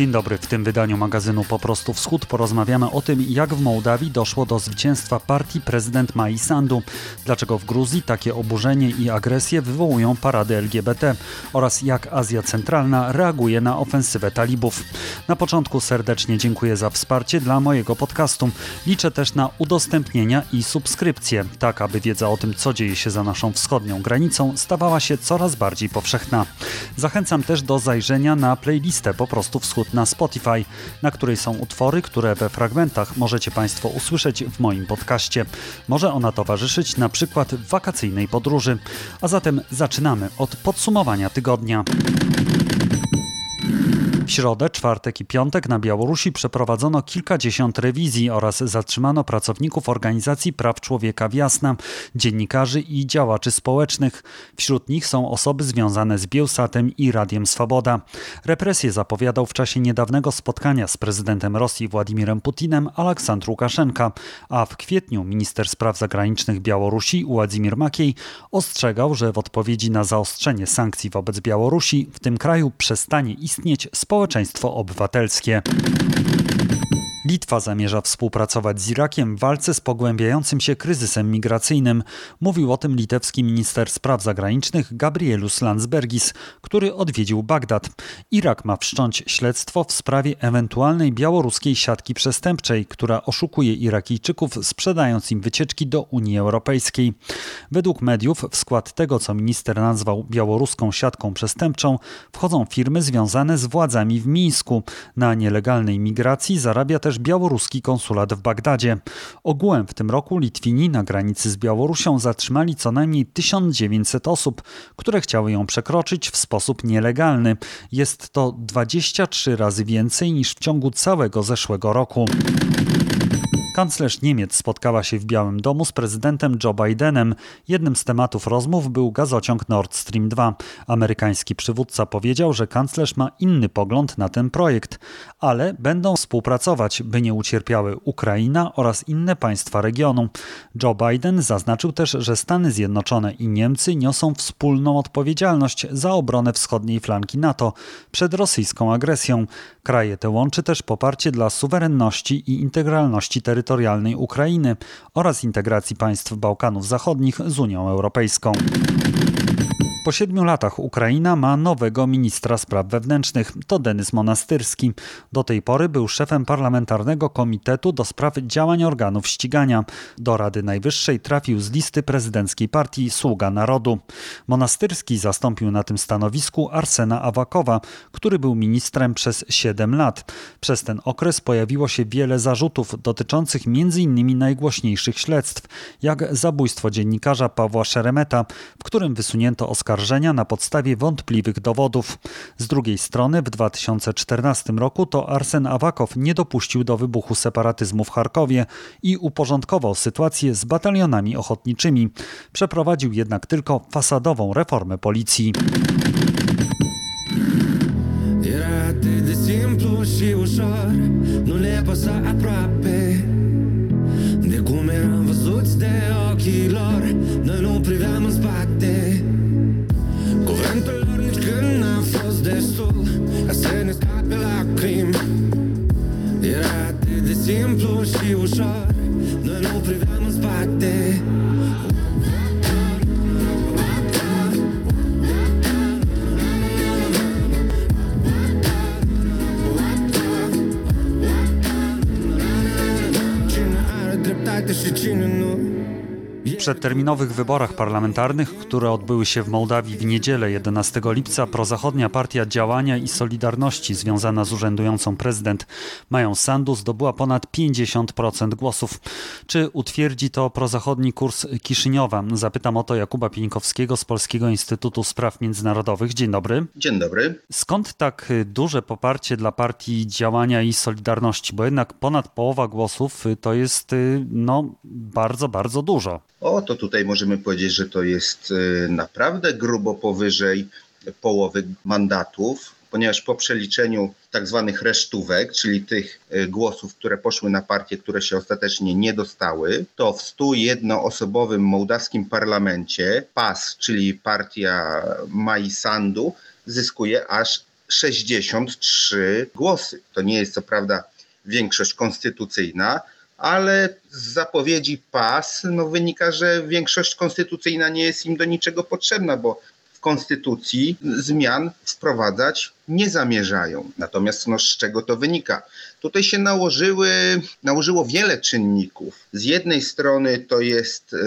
Dzień dobry, w tym wydaniu magazynu Po prostu Wschód porozmawiamy o tym, jak w Mołdawii doszło do zwycięstwa partii prezydent Mai Sandu, dlaczego w Gruzji takie oburzenie i agresję wywołują parady LGBT oraz jak Azja Centralna reaguje na ofensywę talibów. Na początku serdecznie dziękuję za wsparcie dla mojego podcastu. Liczę też na udostępnienia i subskrypcje, tak aby wiedza o tym, co dzieje się za naszą wschodnią granicą, stawała się coraz bardziej powszechna. Zachęcam też do zajrzenia na playlistę Po prostu Wschód na Spotify, na której są utwory, które we fragmentach możecie Państwo usłyszeć w moim podcaście. Może ona towarzyszyć na przykład wakacyjnej podróży. A zatem zaczynamy od podsumowania tygodnia. Środę, czwartek i piątek na Białorusi przeprowadzono kilkadziesiąt rewizji oraz zatrzymano pracowników organizacji praw człowieka w Jasna, dziennikarzy i działaczy społecznych. Wśród nich są osoby związane z Bielsatem i Radiem Swoboda. Represję zapowiadał w czasie niedawnego spotkania z prezydentem Rosji Władimirem Putinem Aleksandr Łukaszenka, a w kwietniu minister spraw zagranicznych Białorusi Władimir Makiej ostrzegał, że w odpowiedzi na zaostrzenie sankcji wobec Białorusi w tym kraju przestanie istnieć społeczeństwo społeczeństwo obywatelskie. Litwa zamierza współpracować z Irakiem w walce z pogłębiającym się kryzysem migracyjnym. Mówił o tym litewski minister spraw zagranicznych Gabrielus Landsbergis, który odwiedził Bagdad. Irak ma wszcząć śledztwo w sprawie ewentualnej białoruskiej siatki przestępczej, która oszukuje Irakijczyków, sprzedając im wycieczki do Unii Europejskiej. Według mediów w skład tego, co minister nazwał białoruską siatką przestępczą, wchodzą firmy związane z władzami w Mińsku. Na nielegalnej migracji zarabia też białoruski konsulat w Bagdadzie. Ogółem w tym roku Litwini na granicy z Białorusią zatrzymali co najmniej 1900 osób, które chciały ją przekroczyć w sposób nielegalny. Jest to 23 razy więcej niż w ciągu całego zeszłego roku. Kanclerz Niemiec spotkała się w Białym Domu z prezydentem Joe Bidenem. Jednym z tematów rozmów był gazociąg Nord Stream 2. Amerykański przywódca powiedział, że kanclerz ma inny pogląd na ten projekt, ale będą współpracować, by nie ucierpiały Ukraina oraz inne państwa regionu. Joe Biden zaznaczył też, że Stany Zjednoczone i Niemcy niosą wspólną odpowiedzialność za obronę wschodniej flanki NATO przed rosyjską agresją. Kraje te łączy też poparcie dla suwerenności i integralności terytorialnej terytorialnej Ukrainy oraz integracji państw Bałkanów Zachodnich z Unią Europejską. Po siedmiu latach Ukraina ma nowego ministra spraw wewnętrznych. To Denys Monastyrski. Do tej pory był szefem parlamentarnego komitetu do spraw działań organów ścigania. Do Rady Najwyższej trafił z listy prezydenckiej partii Sługa Narodu. Monastyrski zastąpił na tym stanowisku Arsena Awakowa, który był ministrem przez siedem lat. Przez ten okres pojawiło się wiele zarzutów dotyczących m.in. najgłośniejszych śledztw, jak zabójstwo dziennikarza Pawła Szeremeta, w którym wysunięto oskarżenie oskarżenia na podstawie wątpliwych dowodów. Z drugiej strony w 2014 roku to Arsen Awakow nie dopuścił do wybuchu separatyzmu w Charkowie i uporządkował sytuację z batalionami ochotniczymi. Przeprowadził jednak tylko fasadową reformę policji. De le păsa aproape De simplu și ușor Noi nu priveam în spate. Cine are dreptate și cine nu przedterminowych wyborach parlamentarnych, które odbyły się w Mołdawii w niedzielę 11 lipca, prozachodnia Partia Działania i Solidarności związana z urzędującą prezydent Mają Sandu zdobyła ponad 50% głosów. Czy utwierdzi to prozachodni kurs Kiszyniowa? Zapytam o to Jakuba Pieńkowskiego z Polskiego Instytutu Spraw Międzynarodowych. Dzień dobry. Dzień dobry. Skąd tak duże poparcie dla Partii Działania i Solidarności? Bo jednak ponad połowa głosów to jest no, bardzo, bardzo dużo. O, to tutaj możemy powiedzieć, że to jest y, naprawdę grubo powyżej połowy mandatów, ponieważ po przeliczeniu tak zwanych resztówek, czyli tych y, głosów, które poszły na partie, które się ostatecznie nie dostały, to w 101-osobowym mołdawskim parlamencie PAS, czyli partia Mai Sandu, zyskuje aż 63 głosy. To nie jest co prawda większość konstytucyjna, ale z zapowiedzi PAS no, wynika, że większość konstytucyjna nie jest im do niczego potrzebna, bo w konstytucji zmian wprowadzać nie zamierzają. Natomiast no, z czego to wynika? Tutaj się nałożyły, nałożyło wiele czynników. Z jednej strony to jest y,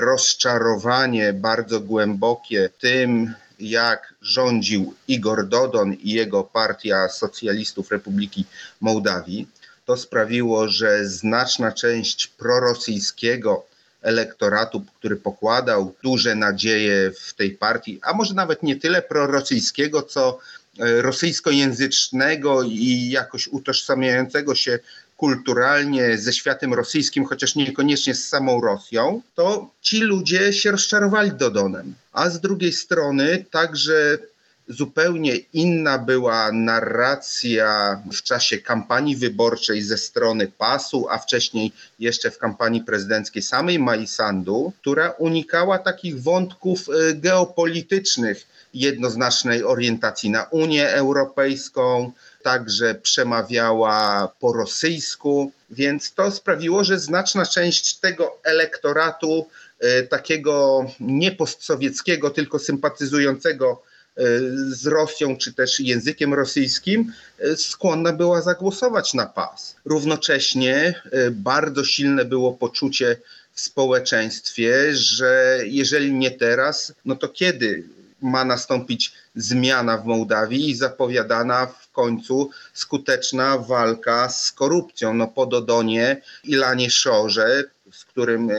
rozczarowanie bardzo głębokie tym, jak rządził Igor Dodon i jego partia socjalistów Republiki Mołdawii. To sprawiło, że znaczna część prorosyjskiego elektoratu, który pokładał duże nadzieje w tej partii, a może nawet nie tyle prorosyjskiego, co e, rosyjskojęzycznego i jakoś utożsamiającego się kulturalnie ze światem rosyjskim, chociaż niekoniecznie z samą Rosją, to ci ludzie się rozczarowali Dodonem. A z drugiej strony także zupełnie inna była narracja w czasie kampanii wyborczej ze strony PAS-u, a wcześniej jeszcze w kampanii prezydenckiej samej Mai Sandu, która unikała takich wątków y, geopolitycznych jednoznacznej orientacji na Unię Europejską, także przemawiała po rosyjsku, więc to sprawiło, że znaczna część tego elektoratu, y, takiego nie postsowieckiego, tylko sympatyzującego z Rosją czy też językiem rosyjskim, y, skłonna była zagłosować na pas. Równocześnie bardzo silne było poczucie w społeczeństwie, że jeżeli nie teraz, no to kiedy ma nastąpić zmiana w Mołdawii i zapowiadana w końcu skuteczna walka z korupcją. No po Dodonie, Ilanie Szorze, z którym e,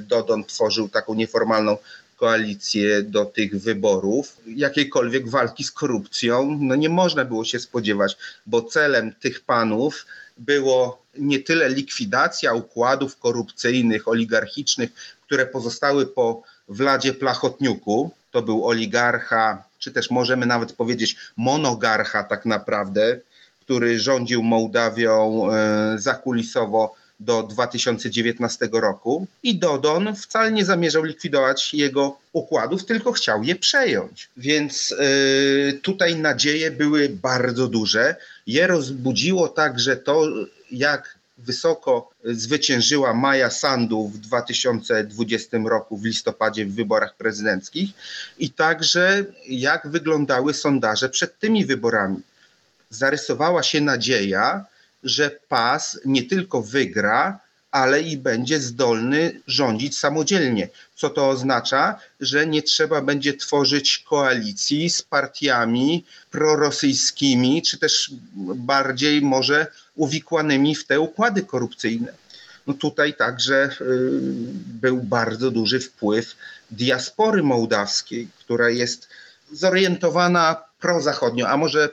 Dodon tworzył taką nieformalną koalicję do tych wyborów, jakiejkolwiek walki z korupcją, no nie można było się spodziewać, bo celem tych panów było nie tyle likwidacja układów korupcyjnych, oligarchicznych, które pozostały po Wladzie Plachotniuku, to był oligarcha, czy też możemy nawet powiedzieć monogarcha tak naprawdę, który rządził Mołdawią e, zakulisowo do 2019 roku i Dodon wcale nie zamierzał likwidować jego układów, tylko chciał je przejąć. Więc yy, tutaj nadzieje były bardzo duże. Je rozbudziło także to, jak wysoko zwyciężyła Maja Sandu w 2020 roku w listopadzie w wyborach prezydenckich i także jak wyglądały sondaże przed tymi wyborami. Zarysowała się nadzieja, że PAS nie tylko wygra, ale i będzie zdolny rządzić samodzielnie. Co to oznacza? Że nie trzeba będzie tworzyć koalicji z partiami prorosyjskimi, czy też bardziej może uwikłanymi w te układy korupcyjne. No tutaj także y, był bardzo duży wpływ diaspory mołdawskiej, która jest zorientowana prozachodnio, a może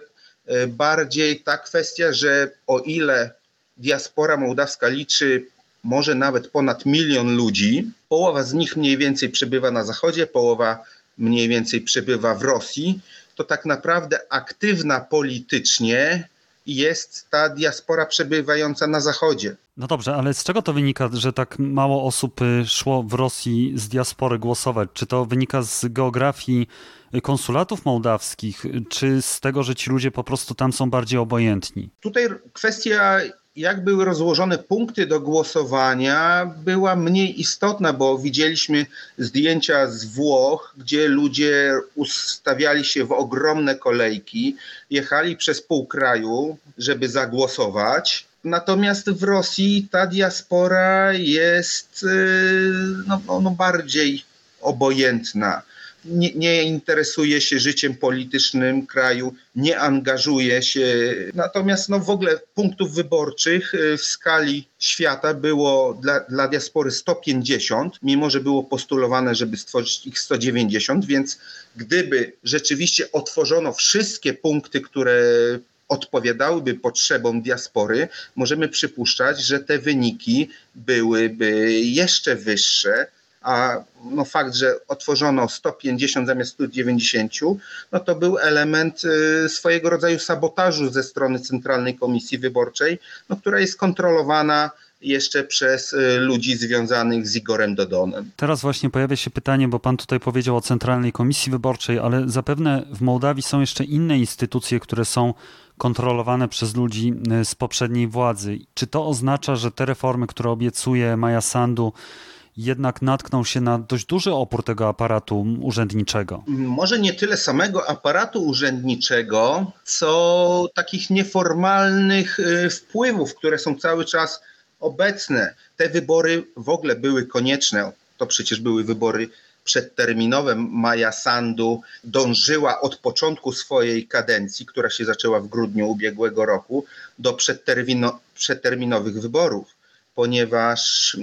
bardziej ta kwestia, że o ile diaspora mołdawska liczy może nawet ponad milion ludzi. Połowa z nich mniej więcej przebywa na zachodzie, połowa mniej więcej przebywa w Rosji. To tak naprawdę aktywna politycznie jest ta diaspora przebywająca na zachodzie. No dobrze, ale z czego to wynika, że tak mało osób y, szło w Rosji z diaspory głosować? Czy to wynika z geografii konsulatów mołdawskich, czy z tego, że ci ludzie po prostu tam są bardziej obojętni? Tutaj kwestia jak były rozłożone punkty do głosowania, była mniej istotna, bo widzieliśmy zdjęcia z Włoch, gdzie ludzie ustawiali się w ogromne kolejki, jechali przez pół kraju, żeby zagłosować. Natomiast w Rosji ta diaspora jest y, no, no, no bardziej obojętna nie, nie, interesuje się życiem politycznym kraju, nie angażuje się. Natomiast no, w ogóle punktów wyborczych y, w skali świata było dla, dla diaspory 150, mimo że było postulowane, żeby stworzyć ich 190, więc gdyby rzeczywiście otworzono wszystkie punkty, które odpowiadałyby potrzebom diaspory, możemy przypuszczać, że te wyniki byłyby jeszcze wyższe a no fakt, że otworzono 150 zamiast 190, no to był element y, swojego rodzaju sabotażu ze strony Centralnej Komisji Wyborczej, no, która jest kontrolowana jeszcze przez y, ludzi związanych z Igorem Dodonem. Teraz właśnie pojawia się pytanie, bo pan tutaj powiedział o Centralnej Komisji Wyborczej, ale zapewne w Mołdawii są jeszcze inne instytucje, które są kontrolowane przez ludzi y, z poprzedniej władzy. Czy to oznacza, że te reformy, które obiecuje Maja Sandu, jednak natknął się na dość duży opór tego aparatu urzędniczego? Może nie tyle samego aparatu urzędniczego, co takich nieformalnych y, wpływów, które są cały czas obecne. Te wybory w ogóle były konieczne. To przecież były wybory przedterminowe. Maja Sandu dążyła od początku swojej kadencji, która się zaczęła w grudniu ubiegłego roku, do przedtermino, przedterminowych wyborów ponieważ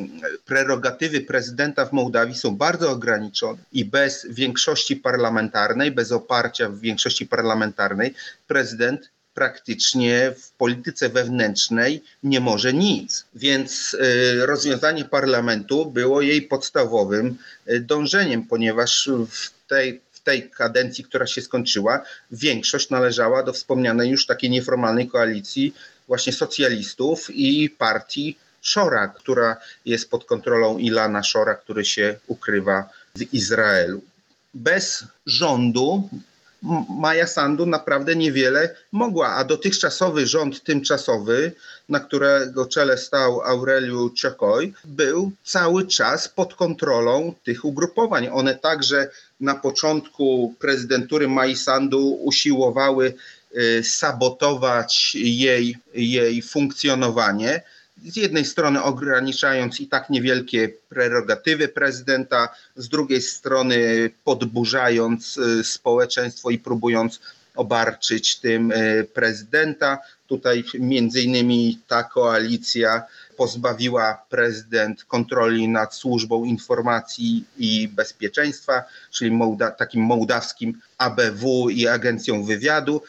prerogatywy prezydenta w Mołdawii są bardzo ograniczone i bez większości parlamentarnej, bez oparcia w większości parlamentarnej, prezydent praktycznie w polityce wewnętrznej nie może nic. Więc y, rozwiązanie parlamentu było jej podstawowym y, dążeniem, ponieważ w tej, w tej kadencji, która się skończyła, większość należała do wspomnianej już takiej nieformalnej koalicji właśnie socjalistów i partii Szora, która jest pod kontrolą Ilana Szora, który się ukrywa w Izraelu. Bez rządu Maja Sandu naprawdę niewiele mogła, a dotychczasowy rząd tymczasowy, na którego czele stał Aureliu Czekoj, był cały czas pod kontrolą tych ugrupowań. One także na początku prezydentury Maji Sandu usiłowały y, sabotować jej, jej funkcjonowanie z jednej strony ograniczając i tak niewielkie prerogatywy prezydenta, z drugiej strony podburzając y, społeczeństwo i próbując obarczyć tym y, prezydenta. Tutaj między innymi ta koalicja pozbawiła prezydent kontroli nad służbą informacji i bezpieczeństwa, czyli mołda, takim mołdawskim ABW i agencją wywiadu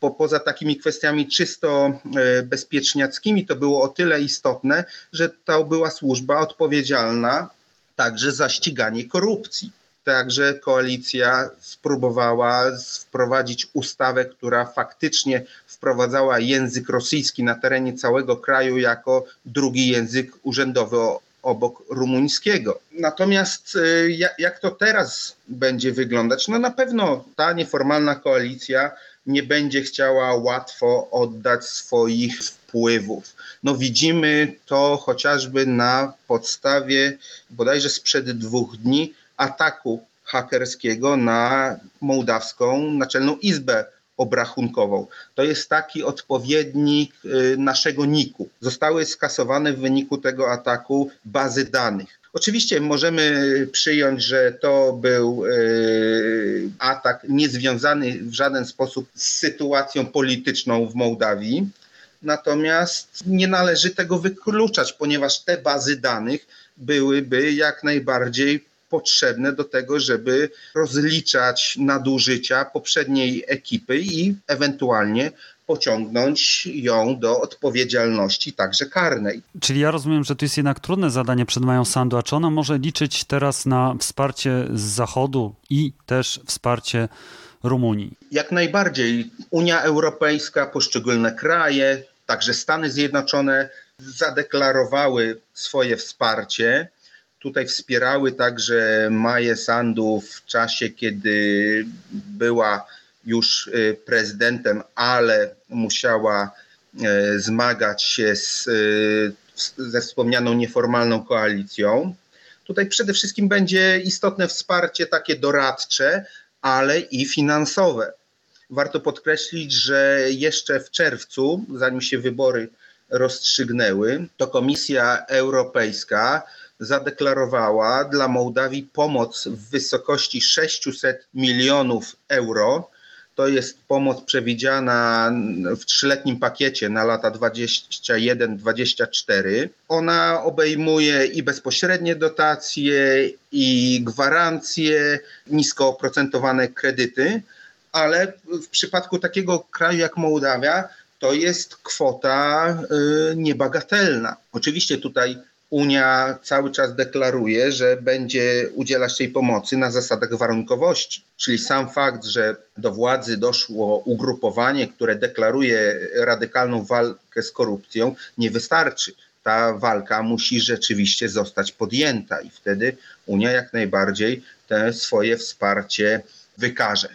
po, poza takimi kwestiami czysto e, bezpieczniackimi, to było o tyle istotne, że to była służba odpowiedzialna także za ściganie korupcji. Także koalicja spróbowała wprowadzić ustawę, która faktycznie wprowadzała język rosyjski na terenie całego kraju jako drugi język urzędowy obok rumuńskiego. Natomiast e, jak to teraz będzie wyglądać? No na pewno ta nieformalna koalicja nie będzie chciała łatwo oddać swoich wpływów. No widzimy to chociażby na podstawie bodajże sprzed dwóch dni ataku hakerskiego na Mołdawską Naczelną Izbę Obrachunkową. To jest taki odpowiednik y, naszego NIK-u. Zostały skasowane w wyniku tego ataku bazy danych. Oczywiście możemy przyjąć, że to był e, atak niezwiązany w żaden sposób z sytuacją polityczną w Mołdawii. Natomiast nie należy tego wykluczać, ponieważ te bazy danych byłyby jak najbardziej potrzebne do tego, żeby rozliczać nadużycia poprzedniej ekipy i ewentualnie pociągnąć ją do odpowiedzialności także karnej. Czyli ja rozumiem, że to jest jednak trudne zadanie przed Mają Sandu, a czy ona może liczyć teraz na wsparcie z Zachodu i też wsparcie Rumunii? Jak najbardziej. Unia Europejska, poszczególne kraje, także Stany Zjednoczone zadeklarowały swoje wsparcie. Tutaj wspierały także Maję Sandu w czasie, kiedy była już y, prezydentem, ale musiała y, zmagać się z, y, ze wspomnianą nieformalną koalicją. Tutaj przede wszystkim będzie istotne wsparcie takie doradcze, ale i finansowe. Warto podkreślić, że jeszcze w czerwcu, zanim się wybory rozstrzygnęły, to Komisja Europejska zadeklarowała dla Mołdawii pomoc w wysokości 600 milionów euro to jest pomoc przewidziana w trzyletnim pakiecie na lata 21-24. Ona obejmuje i bezpośrednie dotacje, i gwarancje, nisko oprocentowane kredyty, ale w przypadku takiego kraju jak Mołdawia to jest kwota y, niebagatelna. Oczywiście tutaj Unia cały czas deklaruje, że będzie udzielać tej pomocy na zasadach warunkowości. Czyli sam fakt, że do władzy doszło ugrupowanie, które deklaruje radykalną walkę z korupcją, nie wystarczy. ta walka musi rzeczywiście zostać podjęta i wtedy Unia jak najbardziej te swoje wsparcie wykaże.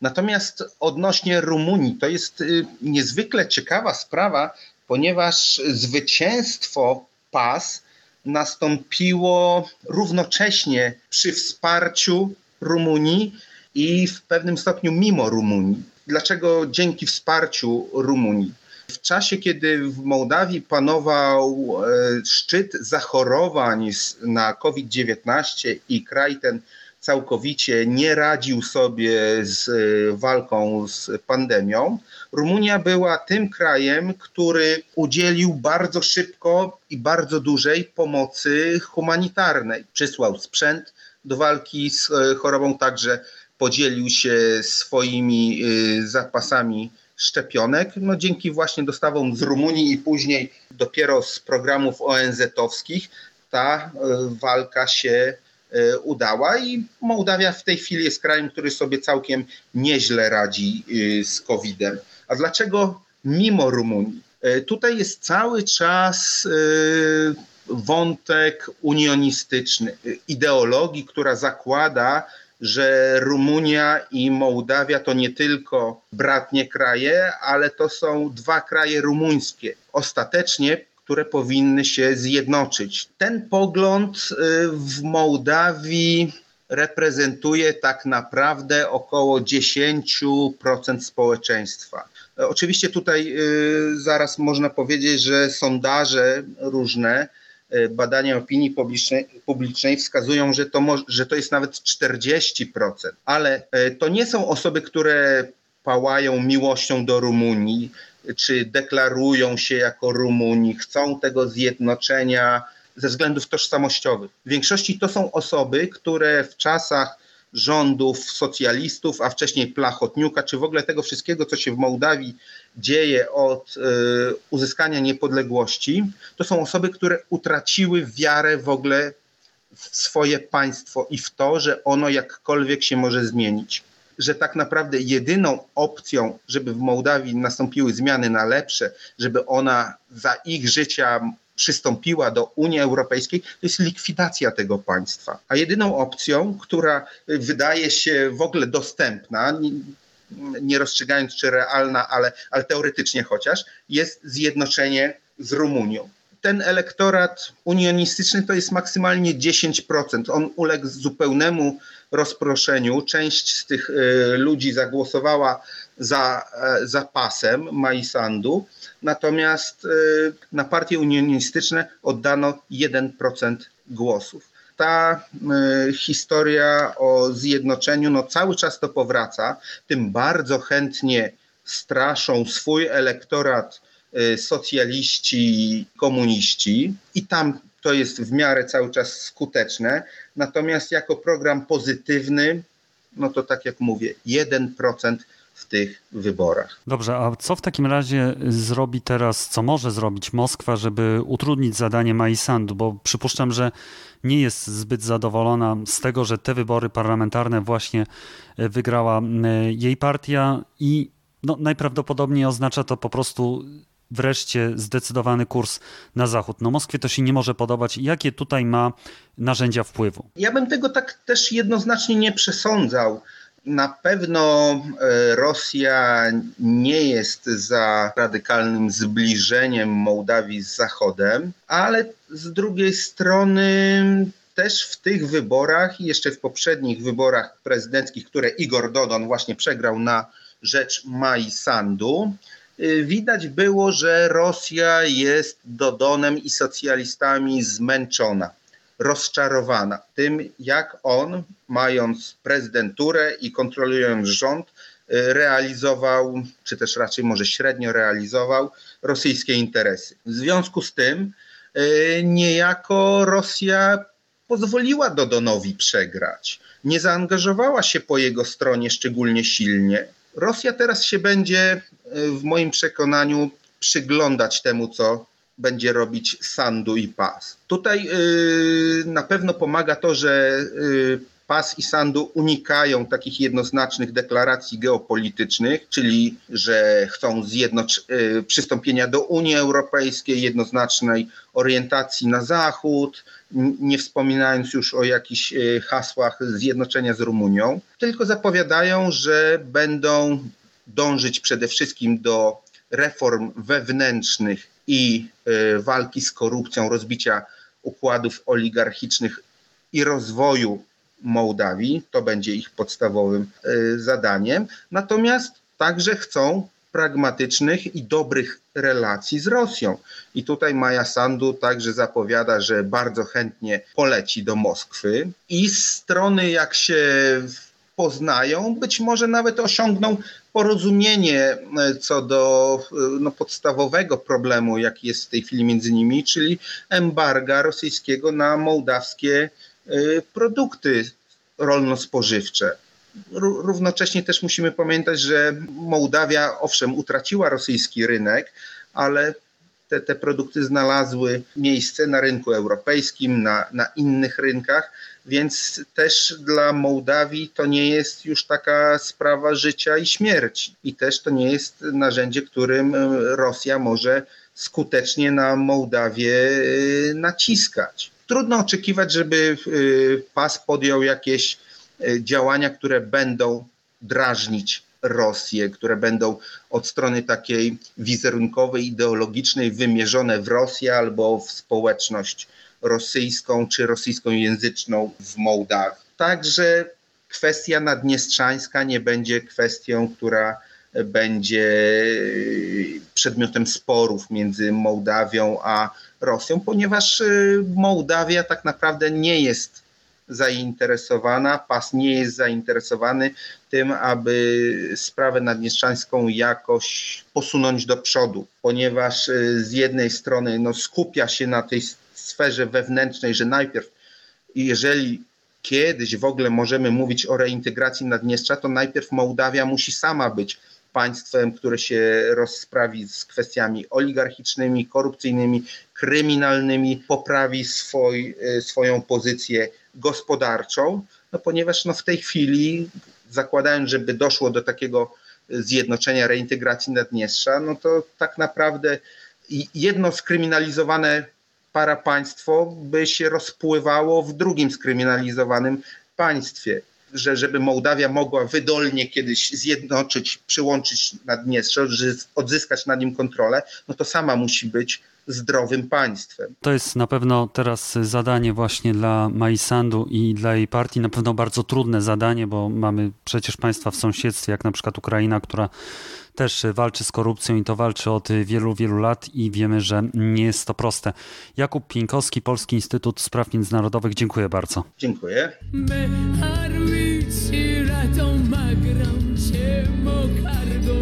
Natomiast odnośnie Rumunii, to jest y, niezwykle ciekawa sprawa, ponieważ zwycięstwo PAS nastąpiło równocześnie przy wsparciu Rumunii i w pewnym stopniu mimo Rumunii. Dlaczego dzięki wsparciu Rumunii? W czasie, kiedy w Mołdawii panował e, szczyt zachorowań na COVID-19 i kraj ten całkowicie nie radził sobie z e, walką z pandemią, Rumunia była tym krajem, który udzielił bardzo szybko i bardzo dużej pomocy humanitarnej. Przysłał sprzęt do walki z e, chorobą, także podzielił się swoimi zapasami szczepionek, no dzięki właśnie dostawom z Rumunii i później dopiero z programów ONZ-owskich ta e, walka się e, udała i Mołdawia w tej chwili jest krajem, który sobie całkiem nieźle radzi e, z COVID-em. A dlaczego mimo Rumunii? Tutaj jest cały czas wątek unionistyczny, ideologii, która zakłada, że Rumunia i Mołdawia to nie tylko bratnie kraje, ale to są dwa kraje rumuńskie. Ostatecznie które powinny się zjednoczyć. Ten pogląd y, w Mołdawii reprezentuje tak naprawdę około 10% społeczeństwa. Oczywiście tutaj y, zaraz można powiedzieć, że sondaże różne E, badania opinii publicznej, publicznej wskazują, że to, że to jest nawet 40%. Ale e, to nie są osoby, które pałają miłością do Rumunii, czy deklarują się jako Rumuni, chcą tego zjednoczenia ze względów tożsamościowych. W większości to są osoby, które w czasach rządów socjalistów, a wcześniej Plachotniuka, czy w ogóle tego wszystkiego, co się w Mołdawii dzieje od y, uzyskania niepodległości, to są osoby, które utraciły wiarę w ogóle w swoje państwo i w to, że ono jakkolwiek się może zmienić. Że tak naprawdę jedyną opcją, żeby w Mołdawii nastąpiły zmiany na lepsze, żeby ona za ich życia przystąpiła do Unii Europejskiej, to jest likwidacja tego państwa. A jedyną opcją, która wydaje się w ogóle dostępna, nie rozstrzygając czy realna, ale, ale teoretycznie chociaż, jest zjednoczenie z Rumunią. Ten elektorat unionistyczny to jest maksymalnie 10%. On uległ zupełnemu rozproszeniu. Część z tych y, ludzi zagłosowała za, e, za pasem Maisandu, natomiast y, na partie unionistyczne oddano 1% głosów ta historia o zjednoczeniu, no cały czas to powraca, tym bardzo chętnie straszą swój elektorat socjaliści, komuniści i tam to jest w miarę cały czas skuteczne. Natomiast jako program pozytywny, no to tak jak mówię, 1% w tych wyborach. Dobrze, a co w takim razie zrobi teraz, co może zrobić Moskwa, żeby utrudnić zadanie Majsandu? Bo przypuszczam, że nie jest zbyt zadowolona z tego, że te wybory parlamentarne właśnie e, wygrała jej partia i no, najprawdopodobniej oznacza to po prostu wreszcie zdecydowany kurs na zachód. No Moskwie to się nie może podobać. Jakie tutaj ma narzędzia wpływu? Ja bym tego tak też jednoznacznie nie przesądzał. Na pewno e, Rosja nie jest za radykalnym zbliżeniem Mołdawii z Zachodem, ale z drugiej strony też w tych wyborach i jeszcze w poprzednich wyborach prezydenckich, które Igor Dodon właśnie przegrał na rzecz Mai Sandu, widać było, że Rosja jest Dodonem i socjalistami zmęczona rozczarowana tym, jak on, mając prezydenturę i kontrolując rząd, y, realizował, czy też raczej może średnio realizował rosyjskie interesy. W związku z tym y, niejako Rosja pozwoliła Dodonowi przegrać. Nie zaangażowała się po jego stronie szczególnie silnie. Rosja teraz się będzie, y, w moim przekonaniu, przyglądać temu, co będzie robić Sandu i Pas. Tutaj yy, na pewno pomaga to, że yy, PAS i Sandu unikają takich jednoznacznych deklaracji geopolitycznych, czyli że chcą zjednoc- y, przystąpienia do Unii Europejskiej, jednoznacznej orientacji na Zachód, nie wspominając już o jakichś y, hasłach zjednoczenia z Rumunią, tylko zapowiadają, że będą dążyć przede wszystkim do reform wewnętrznych i y, walki z korupcją, rozbicia układów oligarchicznych i rozwoju Mołdawii. To będzie ich podstawowym y, zadaniem. Natomiast także chcą pragmatycznych i dobrych relacji z Rosją. I tutaj Maja Sandu także zapowiada, że bardzo chętnie poleci do Moskwy i strony, jak się poznają, być może nawet osiągną porozumienie e, co do e, no, podstawowego problemu, jaki jest w tej chwili między nimi, czyli embarga rosyjskiego na mołdawskie produkty rolno-spożywcze. Równocześnie też musimy pamiętać, że Mołdawia owszem utraciła rosyjski rynek, ale te, te produkty znalazły miejsce na rynku europejskim, na, na innych rynkach, więc też dla Mołdawii to nie jest już taka sprawa życia i śmierci. I też to nie jest narzędzie, którym Rosja może skutecznie na Mołdawię y, naciskać. Trudno oczekiwać, żeby y, PAS podjął jakieś y, działania, które będą drażnić Rosję, które będą od strony takiej wizerunkowej, ideologicznej wymierzone w Rosję albo w społeczność rosyjską czy rosyjskojęzyczną w Mołdawii. Także kwestia nadniestrzańska nie będzie kwestią, która będzie przedmiotem sporów między Mołdawią a Rosją, ponieważ y, Mołdawia tak naprawdę nie jest zainteresowana, PAS nie jest zainteresowany tym, aby sprawę nadniestrzańską jakoś posunąć do przodu, ponieważ y, z jednej strony no, skupia się na tej sferze wewnętrznej, że najpierw jeżeli kiedyś w ogóle możemy mówić o reintegracji Naddniestrza, to najpierw Mołdawia musi sama być państwem, które się rozprawi z kwestiami oligarchicznymi, korupcyjnymi, kryminalnymi, poprawi swój, y, swoją pozycję gospodarczą, no ponieważ no w tej chwili, zakładając, żeby doszło do takiego zjednoczenia, reintegracji Naddniestrza, no to tak naprawdę jedno skryminalizowane parapaństwo by się rozpływało w drugim skryminalizowanym państwie. Że, żeby Mołdawia mogła wydolnie kiedyś zjednoczyć, przyłączyć Naddniestrze, odzyskać nad nim kontrolę, no to sama musi być zdrowym państwem. To jest na pewno teraz zadanie właśnie dla Majsandu i dla jej partii, na pewno bardzo trudne zadanie, bo mamy przecież państwa w sąsiedztwie, jak na przykład Ukraina, która też walczy z korupcją i to walczy od wielu, wielu lat i wiemy, że nie jest to proste. Jakub Pińkowski, Polski Instytut Spraw Międzynarodowych, dziękuję bardzo. Dziękuję. Życie ratą magram, ciemno kardą.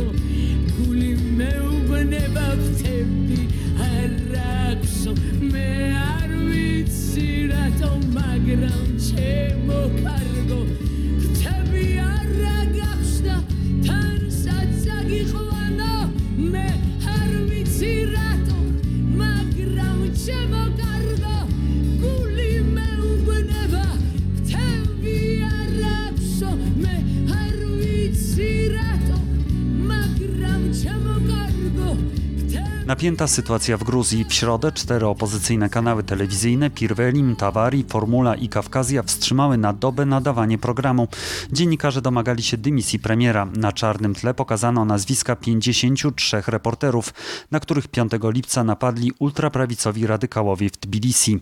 Napięta sytuacja w Gruzji. W środę cztery opozycyjne kanały telewizyjne Pirvelim, Tavari, Formula i Kawkazja wstrzymały na dobę nadawanie programu. Dziennikarze domagali się dymisji premiera. Na czarnym tle pokazano nazwiska 53 reporterów, na których 5 lipca napadli ultraprawicowi radykałowie w Tbilisi.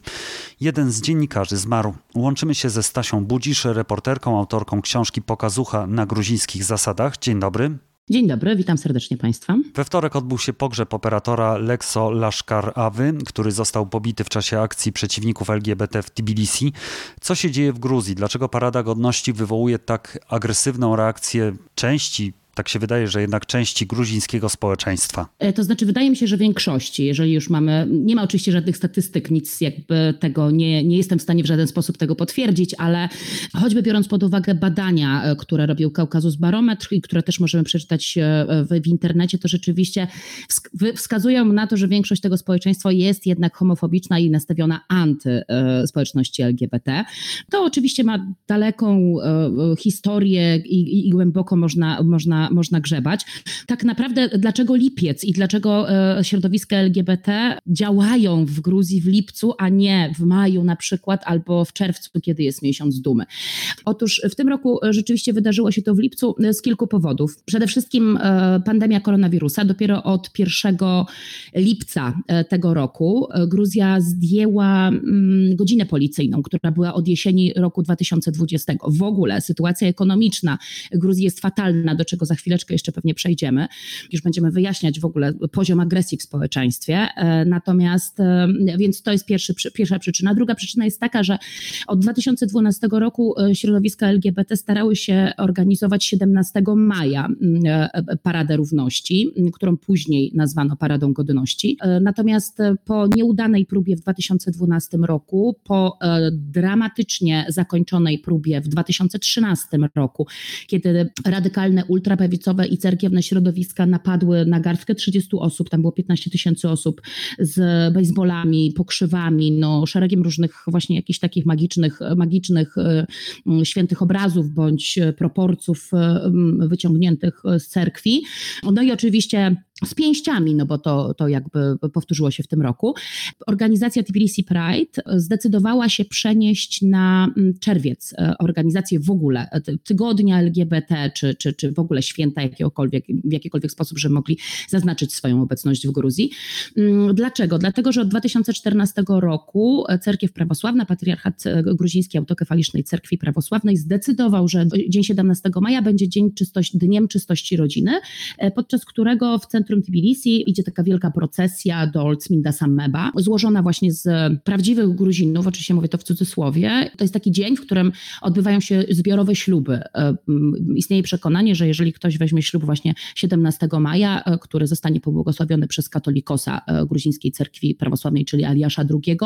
Jeden z dziennikarzy zmarł. Łączymy się ze Stasią Budzisz, reporterką, autorką książki Pokazucha na gruzińskich zasadach. Dzień dobry. Dzień dobry, witam serdecznie Państwa. We wtorek odbył się pogrzeb operatora Lexo Laszkar-Awy, który został pobity w czasie akcji przeciwników LGBT w Tbilisi. Co się dzieje w Gruzji? Dlaczego Parada Godności wywołuje tak agresywną reakcję części Tak się wydaje, że jednak części gruzińskiego społeczeństwa. E, to znaczy, wydaje mi się, że większości, jeżeli już mamy, nie ma oczywiście żadnych statystyk, nic jakby tego, nie, nie jestem w stanie w żaden sposób tego potwierdzić, ale choćby biorąc pod uwagę badania, e, które robił Kaukazus Barometr i które też możemy przeczytać e, w, w internecie, to rzeczywiście wskazują na to, że większość tego społeczeństwa jest jednak homofobiczna i nastawiona anty społeczności LGBT. To oczywiście ma daleką historię i, i głęboko można, można, można grzebać. Tak naprawdę dlaczego lipiec i dlaczego e, środowiska LGBT działają w Gruzji w lipcu, a nie w maju na przykład albo w czerwcu, kiedy jest miesiąc dumy? Otóż w tym roku rzeczywiście wydarzyło się to w lipcu z kilku powodów. Przede wszystkim e, pandemia koronawirusa. Dopiero od 1 lipca e, tego roku Gruzja zdjęła mm, godzinę policyjną, która była od jesieni roku 2020. W ogóle sytuacja ekonomiczna Gruzji jest fatalna, do czego za chwileczkę jeszcze pewnie przejdziemy. Już będziemy wyjaśniać w ogóle poziom agresji w społeczeństwie. E, natomiast, e, więc to jest pierwszy, pierwsza przyczyna. Druga przyczyna jest taka, że od 2012 roku e, środowiska LGBT starały się organizować 17 maja Paradę Równości, którą później nazwano Paradą Godności. Natomiast po nieudanej próbie w 2012 roku, po dramatycznie zakończonej próbie w 2013 roku, kiedy radykalne ultraprawicowe i cerkiewne środowiska napadły na garstkę 30 osób, tam było 15 tysięcy osób z baseballami, pokrzywami, no, szeregiem różnych właśnie jakichś takich magicznych, magicznych e, świętych obrazów bądź proporcjów e, wyciągniętych z cerkwi. No i oczywiście z pięściami, no bo to, to jakby powtórzyło się w tym roku. Organizacja Tbilisi Pride zdecydowała się przenieść na mm, czerwiec e, organizację w ogóle e, tygodnia LGBT, czy, czy, czy w ogóle święta jakiegokolwiek, w jakikolwiek sposób, żeby mogli zaznaczyć swoją obecność w Gruzji. Mm, dlaczego? Dlatego, że od 2014 roku Cerkiew Prawosławna, Patriarchat e, Gruziński Autokefalicznej Cerkwi Prawosławnej zdecydował, że dzień 17 maja będzie dzień czystości, Dniem Czystości Rodziny, podczas którego w centrum centrum Tbilisi idzie taka wielka procesja do Oldsminda Sammeba, złożona właśnie z prawdziwych Gruzinów, oczywiście mówię to w cudzysłowie. To jest taki dzień, w którym odbywają się zbiorowe śluby. E, istnieje przekonanie, że jeżeli ktoś weźmie ślub właśnie 17 maja, e, który zostanie pobłogosławiony przez katolikosa e, gruzińskiej cerkwi prawosławnej, czyli Aliasza II,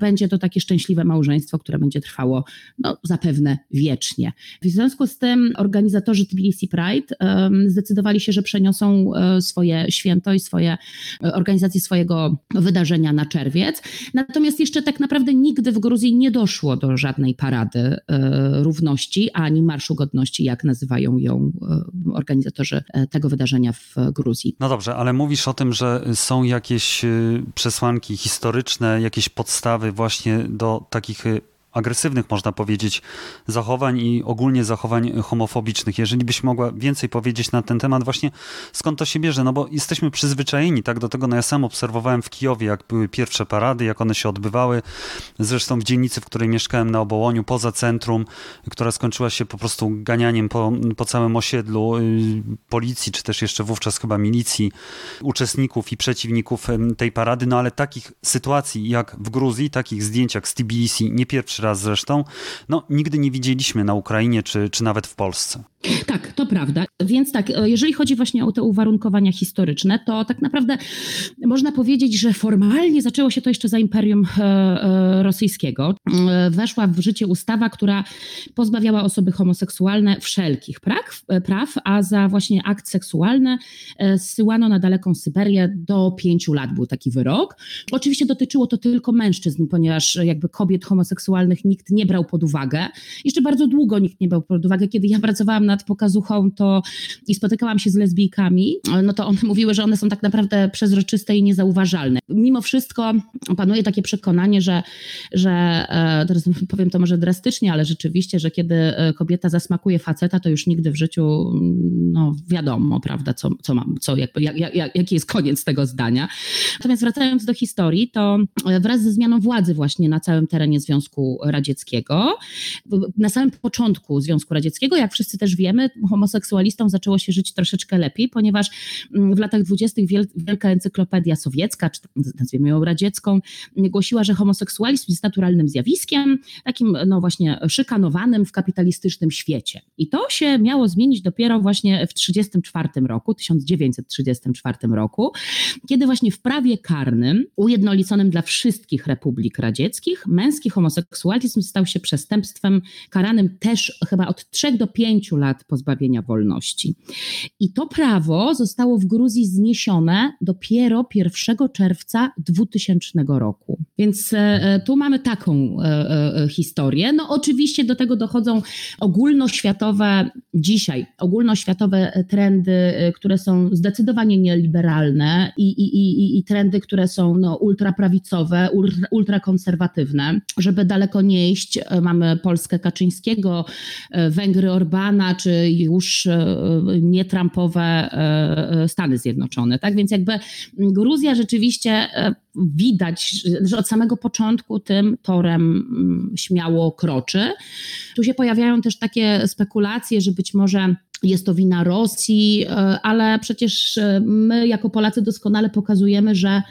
będzie to takie szczęśliwe małżeństwo, które będzie trwało no, zapewne wiecznie. W związku z tym organizatorzy Tbilisi Pride zdecydowali się, że przeniosą swoje święto i swoje e, organizację swojego wydarzenia na czerwiec. Natomiast jeszcze tak naprawdę nigdy w Gruzji nie doszło do żadnej parady e, równości ani Marszu Godności, jak nazywają ją e, organizatorzy tego wydarzenia w Gruzji. No dobrze, ale mówisz o tym, że są jakieś przesłanki historyczne, jakieś podstawy właśnie do takich agresywnych, można powiedzieć, zachowań i ogólnie zachowań homofobicznych. Jeżeli byś mogła więcej powiedzieć na ten temat, właśnie skąd to się bierze, no bo jesteśmy przyzwyczajeni tak do tego, no ja sam obserwowałem w Kijowie, jak były pierwsze parady, jak one się odbywały, zresztą w dzielnicy, w której mieszkałem na Obołoniu, poza centrum, która skończyła się po prostu ganianiem po, po całym osiedlu y, policji, czy też jeszcze wówczas chyba milicji, uczestników i przeciwników tej parady, no ale takich sytuacji jak w Gruzji, takich zdjęć jak z Tbilisi, nie pierwszy pierwszy raz zresztą, no nigdy nie widzieliśmy na Ukrainie czy, czy nawet w Polsce. Tak, to prawda. Więc tak, e, jeżeli chodzi właśnie o te uwarunkowania historyczne, to tak naprawdę można powiedzieć, że formalnie zaczęło się to jeszcze za Imperium e, e, Rosyjskiego. Weszła w życie ustawa, która pozbawiała osoby homoseksualne wszelkich praw, praw a za właśnie akt seksualny zsyłano na daleką Syberię do pięciu lat. Był taki wyrok. Oczywiście dotyczyło to tylko mężczyzn, ponieważ jakby kobiet homoseksualnych nikt nie brał pod uwagę. Jeszcze bardzo długo nikt nie brał pod uwagę. Kiedy ja pracowałam nad pokazuchą to i spotykałam się z lesbijkami, no to one mówiły, że one są tak naprawdę przezroczyste i niezauważalne. Mimo wszystko panuje takie przekonanie, że, że e, teraz powiem to może drastycznie, ale rzeczywiście, że kiedy e, kobieta zasmakuje faceta, to już nigdy w życiu, no wiadomo, prawda, co, co mam, co, jakby, jak, jak, jaki jest koniec tego zdania. Natomiast wracając do historii, to wraz ze zmianą władzy właśnie na całym terenie Związku Radzieckiego. Na samym początku Związku Radzieckiego, jak wszyscy też wiemy, homoseksualistom zaczęło się żyć troszeczkę lepiej, ponieważ mm, w latach dwudziestych Wielka Encyklopedia Sowiecka, czy nazwijmy ją radziecką, głosiła, że homoseksualizm jest naturalnym zjawiskiem, takim no właśnie szykanowanym w kapitalistycznym świecie. I to się miało zmienić dopiero właśnie w 1934 roku, 1934 roku, kiedy właśnie w prawie karnym, ujednoliconym dla wszystkich republik radzieckich, męski homoseksualizm stał się przestępstwem karanym też chyba od 3 do 5 lat pozbawienia wolności. I to prawo zostało w Gruzji zniesione dopiero 1 czerwca 2000 roku. Więc e, e, tu mamy taką e, historię. No oczywiście do tego dochodzą ogólnoświatowe, dzisiaj ogólnoświatowe trendy, które są zdecydowanie nieliberalne i, i, i, i trendy, które są no, ultraprawicowe, ultrakonserwatywne. Żeby daleko nie iść, mamy Polskę Kaczyńskiego, Węgry Orbana, czy już nietrampowe Stany Zjednoczone. Tak więc jakby Gruzja rzeczywiście widać, że od samego początku tym torem mm, śmiało kroczy. Tu się pojawiają też takie spekulacje, że być może jest to wina Rosji, e, ale przecież e, my jako Polacy doskonale pokazujemy, że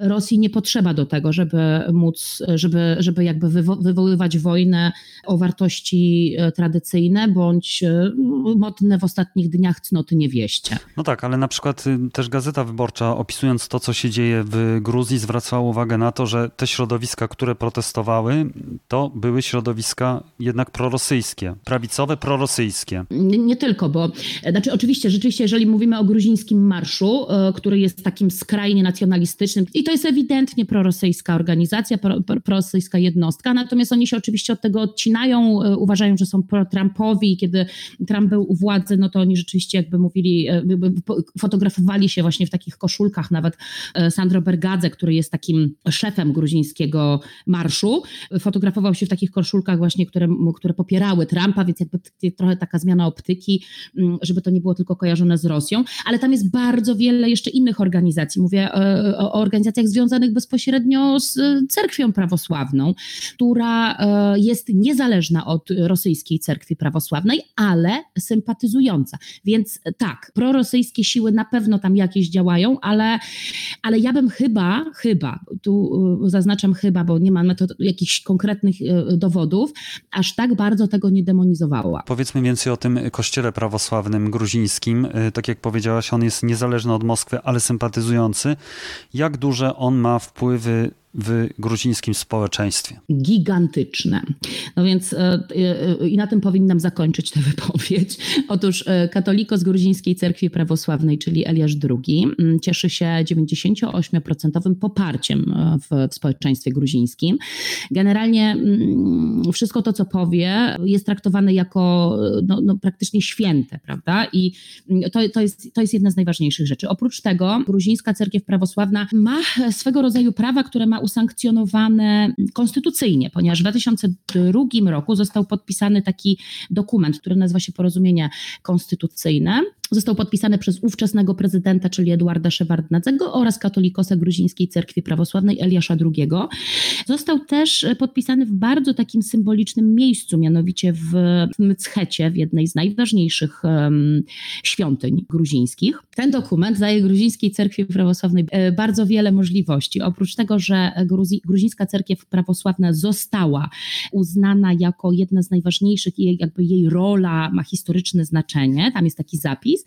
Rosji nie potrzeba do tego, żeby móc, żeby, żeby jakby wywo wywoływać wojnę o wartości e, tradycyjne bądź e, modne w ostatnich dniach cnoty niewieście. No tak, ale na przykład y, też Gazeta Wyborcza opisując to, co się dzieje w Gruzji zwracała uwagę na to, że te środowiska, które protestowały, to były środowiska jednak prorosyjskie, prawicowe, prorosyjskie. Nie, nie tylko, bo znaczy oczywiście, rzeczywiście, jeżeli mówimy o gruzińskim marszu, e, który jest takim skrajnie nacjonalistycznym i to jest ewidentnie prorosyjska organizacja, pro, prorosyjska jednostka, natomiast oni się oczywiście od tego odcinają, e, uważają, że są pro-Trumpowi. Kiedy Trump był u władzy, no to oni rzeczywiście jakby mówili, e, fotografowali się właśnie w takich koszulkach, nawet e, Sandro Bergadze, który jest takim szefem gruzińskiego marszu, fotografował się w takich koszulkach właśnie, które, które popierały Trumpa, więc jakby trochę taka zmiana optyki, mm, żeby to nie było tylko kojarzone z Rosją, ale tam jest bardzo wiele jeszcze innych organizacji. Mówię o, o organizacjach związanych bezpośrednio z e, cerkwią prawosławną, która e, jest niezależna od rosyjskiej cerkwi prawosławnej, ale sympatyzująca. Więc e, tak, prorosyjskie siły na pewno tam jakieś działają, ale, ale ja bym chyba, chyba, tu zaznaczam chyba, bo nie mam na jakichś konkretnych dowodów, aż tak bardzo tego nie demonizowała. Powiedzmy więcej o tym kościele prawosławnym gruzińskim. Tak jak powiedziałaś, on jest niezależny od Moskwy, ale sympatyzujący. Jak duże on ma wpływy w gruzińskim społeczeństwie? Gigantyczne. No więc e, e, i na tym powinnam zakończyć tę wypowiedź. Otóż e, katoliko z gruzińskiej cerkwi prawosławnej, czyli Eliasz II, cieszy się 98% poparciem w, w społeczeństwie gruzińskim. Generalnie wszystko to, co powie, jest traktowane jako no, no, praktycznie święte, prawda? I to, to, jest, to jest jedna z najważniejszych rzeczy. Oprócz tego gruzińska cerkiew prawosławna ma swego rodzaju prawa, które ma usankcjonowane konstytucyjnie, ponieważ w 2002 roku został podpisany taki dokument, który nazywa się Porozumienie Konstytucyjne. Został podpisany przez ówczesnego prezydenta, czyli Eduarda Szewardnadzego oraz katolikosa gruzińskiej cerkwi prawosławnej Eliasza II. Został też podpisany w bardzo takim symbolicznym miejscu, mianowicie w Mchecie, w jednej z najważniejszych um, świątyń gruzińskich. Ten dokument daje gruzińskiej cerkwi prawosławnej e, bardzo wiele możliwości. Oprócz tego, że Gruzi gruzińska cerkiew prawosławna została uznana jako jedna z najważniejszych i jakby jej rola ma historyczne znaczenie, tam jest taki zapis,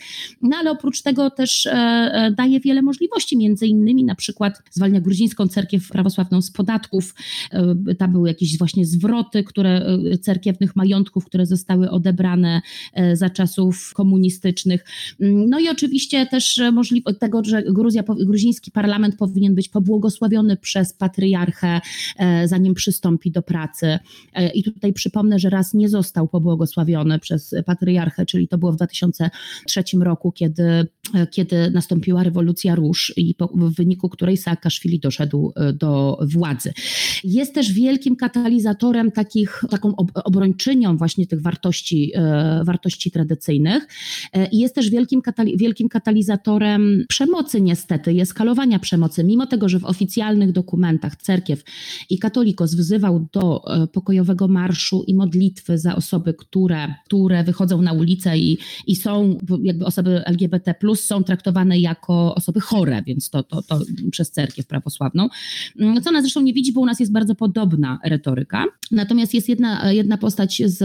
no ale oprócz tego też e, e, daje wiele możliwości, między innymi na przykład zwalnia gruzińską cerkiew prawosławną z podatków, e, tam były jakieś właśnie zwroty, które cerkiewnych majątków, które zostały odebrane za czasów komunistycznych. No i oczywiście też możliwość tego, że Gruzja, gruziński parlament powinien być pobłogosławiony przez patriarchę, zanim przystąpi do pracy. I tutaj przypomnę, że raz nie został pobłogosławiony przez patriarchę, czyli to było w 2003 roku, kiedy kiedy nastąpiła rewolucja róż i po, w wyniku której Saakaszwili doszedł do władzy. Jest też wielkim katalizatorem takich, taką obrończynią właśnie tych wartości, wartości tradycyjnych i jest też wielkim, katali wielkim katalizatorem przemocy niestety eskalowania przemocy, mimo tego, że w oficjalnych dokumentach cerkiew i katolikos wzywał do pokojowego marszu i modlitwy za osoby, które, które wychodzą na ulicę i, i są jakby osoby LGBT+, są traktowane jako osoby chore, więc to, to, to przez cerkiew prawosławną. Mm, co nas zresztą nie widzi, bo u nas jest bardzo podobna retoryka. Natomiast jest jedna, jedna postać z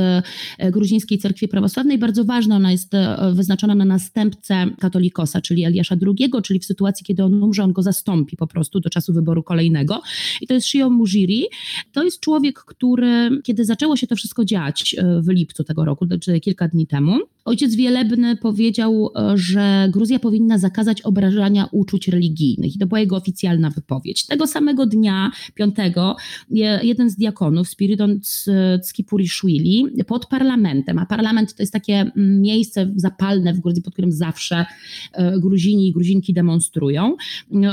e, gruzińskiej cerkwi prawosławnej, bardzo ważna, ona jest e, wyznaczona na następcę katolikosa, czyli Eliasza II, czyli w sytuacji, kiedy on umrze, on go zastąpi po prostu do czasu wyboru kolejnego. I to jest Shio Mujiri. To jest człowiek, który, kiedy zaczęło się to wszystko dziać e, w lipcu tego roku, czyli kilka dni temu, ojciec Wielebny powiedział, że Gruzja powinna zakazać obrażania uczuć religijnych. I to była jego oficjalna wypowiedź. Tego samego dnia, piątego, jeden z diakonów, Spiridon Skipuriszwili, pod parlamentem, a parlament to jest takie mm, miejsce zapalne w Gruzji, pod którym zawsze e, Gruzini i Gruzinki demonstrują.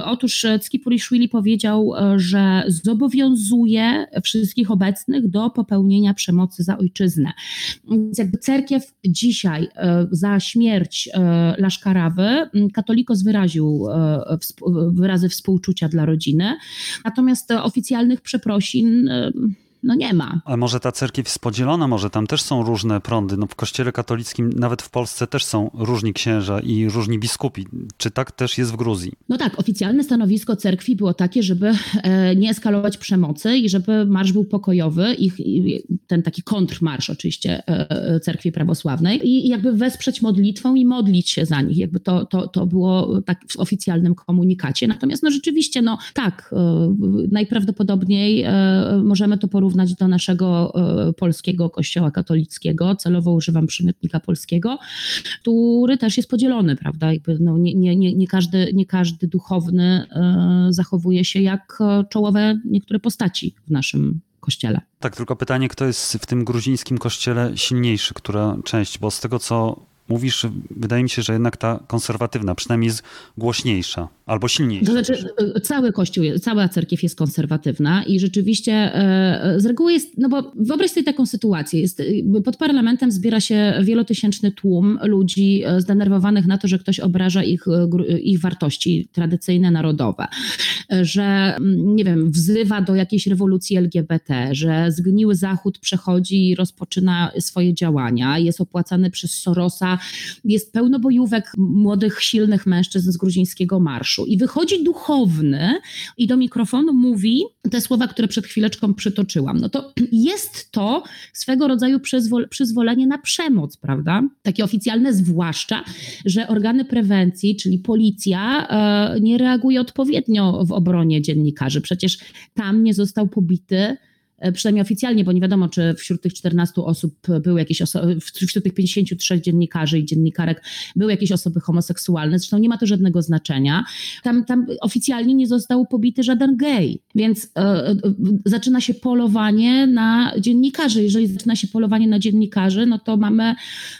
Otóż Skipuriszwili powiedział, e, że zobowiązuje wszystkich obecnych do popełnienia przemocy za ojczyznę. Więc jakby cerkiew dzisiaj e, za śmierć Laszkarawy katolikos wyraził wyrazy współczucia dla rodziny, natomiast oficjalnych przeprosin no nie ma. A może ta cerkiew jest podzielona, może tam też są różne prądy. No w kościele katolickim, nawet w Polsce też są różni księża i różni biskupi. Czy tak też jest w Gruzji? No tak, oficjalne stanowisko cerkwi było takie, żeby e, nie eskalować przemocy i żeby marsz był pokojowy, ich, ten taki kontrmarsz oczywiście e, e, cerkwi prawosławnej i jakby wesprzeć modlitwą i modlić się za nich. Jakby to, to, to było tak w oficjalnym komunikacie. Natomiast no rzeczywiście, no tak, najprawdopodobniej możemy to porównać porównać do naszego e, polskiego kościoła katolickiego, celowo używam przymiotnika polskiego, który też jest podzielony, prawda? Jakby no nie, nie, nie, nie, każdy, nie każdy duchowny e, zachowuje się jak czołowe niektóre postaci w naszym kościele. Tak, tylko pytanie, kto jest w tym gruzińskim kościele silniejszy, która część, bo z tego co mówisz, wydaje mi się, że jednak ta konserwatywna przynajmniej jest głośniejsza albo silniejsza. To znaczy, e, cały kościół, cała cerkiew jest konserwatywna i rzeczywiście e, z reguły jest, no bo wyobraź sobie taką sytuację, jest, e, pod parlamentem zbiera się wielotysięczny tłum ludzi zdenerwowanych na to, że ktoś obraża ich, ich wartości tradycyjne, narodowe, że mm, nie wiem, wzywa do jakiejś rewolucji LGBT, że zgniły Zachód przechodzi i rozpoczyna swoje działania, jest opłacany przez Sorosa jest pełno bojówek młodych, silnych mężczyzn z gruzińskiego marszu. I wychodzi duchowny i do mikrofonu mówi te słowa, które przed chwileczką przytoczyłam. No to jest to swego rodzaju przyzwol przyzwolenie na przemoc, prawda? Takie oficjalne, zwłaszcza, że organy prewencji, czyli policja, e, nie reaguje odpowiednio w obronie dziennikarzy. Przecież tam nie został pobity przynajmniej oficjalnie, bo nie wiadomo, czy wśród tych 14 osób były jakieś osoby, wśród tych 53 dziennikarzy i dziennikarek były jakieś osoby homoseksualne, zresztą nie ma to żadnego znaczenia. Tam, tam oficjalnie nie został pobity żaden gej, więc e, e, zaczyna się polowanie na dziennikarzy. Jeżeli zaczyna się polowanie na dziennikarzy, no to mamy,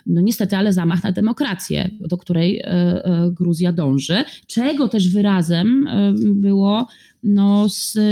no niestety, ale zamach na demokrację, do której e, e, Gruzja dąży, czego też wyrazem e, było no,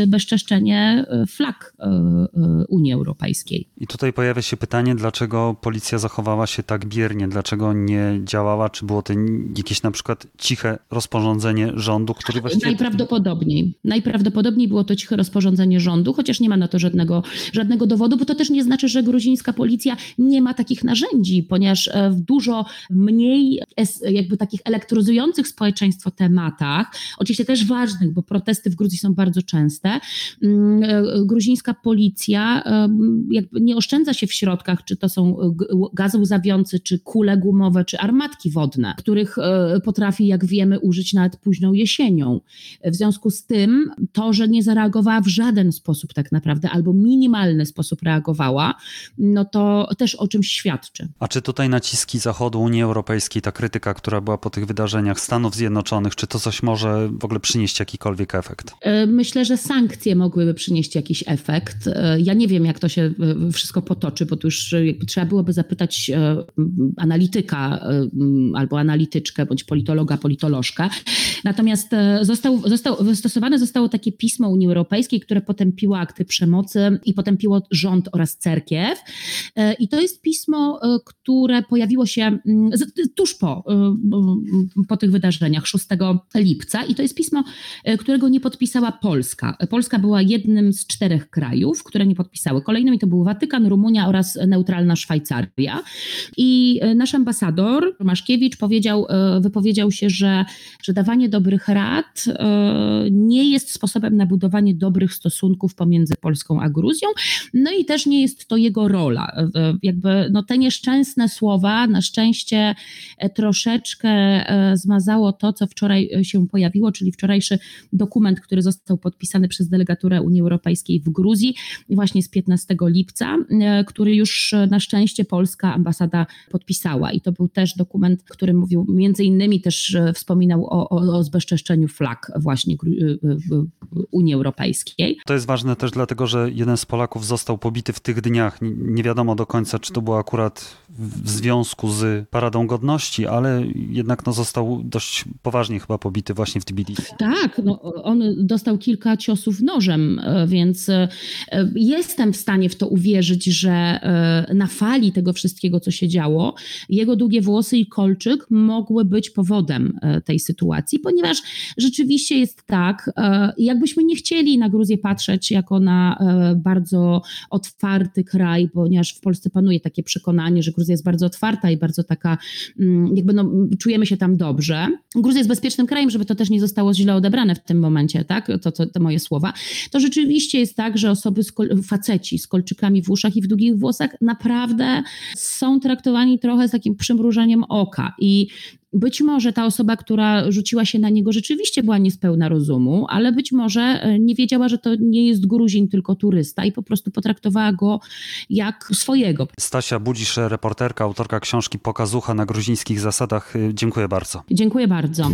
bezczeszczenie e, flag e, e, Unii Europejskiej. I tutaj pojawia się pytanie, dlaczego policja zachowała się tak biernie, dlaczego nie działała, czy było to jakieś na przykład ciche rozporządzenie rządu, który właściwie... Najprawdopodobniej. Najprawdopodobniej było to ciche rozporządzenie rządu, chociaż nie ma na to żadnego, żadnego dowodu, bo to też nie znaczy, że gruzińska policja nie ma takich narzędzi, ponieważ w dużo mniej jakby takich elektryzujących społeczeństwo tematach, oczywiście też ważnych, bo protesty w Gruzji są bardzo częste. Mm, e, gruzińska policja jakby nie oszczędza się w środkach, czy to są gazy łzawiące, czy kule gumowe, czy armatki wodne, których e, potrafi, jak wiemy, użyć nawet późną jesienią. W związku z tym to, że nie zareagowała w żaden sposób tak naprawdę, albo minimalny sposób reagowała, no to też o czymś świadczy. A czy tutaj naciski Zachodu, Unii Europejskiej, ta krytyka, która była po tych wydarzeniach Stanów Zjednoczonych, czy to coś może w ogóle przynieść jakikolwiek efekt? E, Myślę, że sankcje mogłyby przynieść jakiś efekt. Ja nie wiem, jak to się wszystko potoczy, bo tu już trzeba byłoby zapytać analityka albo analityczkę, bądź politologa, politolożkę. Natomiast został, został, wystosowane zostało takie pismo Unii Europejskiej, które potępiło akty przemocy i potępiło rząd oraz cerkiew. I to jest pismo, które pojawiło się tuż po, po tych wydarzeniach 6 lipca i to jest pismo, którego nie podpisała Polska. Polska była jednym z czterech krajów, które nie podpisały. Kolejnymi to był Watykan, Rumunia oraz neutralna Szwajcaria. I nasz ambasador Maszkiewicz powiedział, wypowiedział się, że, że dawanie dobrych rad nie jest sposobem na budowanie dobrych stosunków pomiędzy Polską a Gruzją, no i też nie jest to jego rola. Jakby no, te nieszczęsne słowa na szczęście e, troszeczkę e, zmazało to, co wczoraj e, się pojawiło, czyli wczorajszy dokument, który został podpisany przez delegaturę Unii Europejskiej w Gruzji właśnie z 15 lipca, który już na szczęście polska ambasada podpisała i to był też dokument, który mówił między innymi też wspominał o, o, o zbezczeszczeniu flag właśnie Unii Europejskiej. To jest ważne też dlatego, że jeden z Polaków został pobity w tych dniach. Nie wiadomo do końca, czy to było akurat w związku z Paradą Godności, ale jednak no, został dość poważnie chyba pobity właśnie w Tbilisi. Tak, no, on dostał kilka ciosów nożem, e, więc e, jestem w stanie w to uwierzyć, że e, na fali tego wszystkiego, co się działo, jego długie włosy i kolczyk mogły być powodem tej sytuacji, ponieważ rzeczywiście jest tak, jakbyśmy nie chcieli na Gruzję patrzeć jako na bardzo otwarty kraj, ponieważ w Polsce panuje takie przekonanie, że Gruzja jest bardzo otwarta i bardzo taka, mm, jakby no, czujemy się tam dobrze. Gruzja jest bezpiecznym krajem, żeby to też nie zostało źle odebrane w tym momencie, tak? To, to, te moje słowa. To rzeczywiście jest tak, że osoby, z kol- faceci z kolczykami w uszach i w długich włosach naprawdę są traktowani trochę z takim przymrużeniem oka i być może ta osoba, która rzuciła się na niego, rzeczywiście była niespełna rozumu, ale być może e, nie wiedziała, że to nie jest Gruzin, tylko turysta i po prostu potraktowała go jak swojego. Stasia Budzisz, reporterka, autorka książki Pokazucha na gruzińskich zasadach. Dziękuję bardzo. Dziękuję bardzo.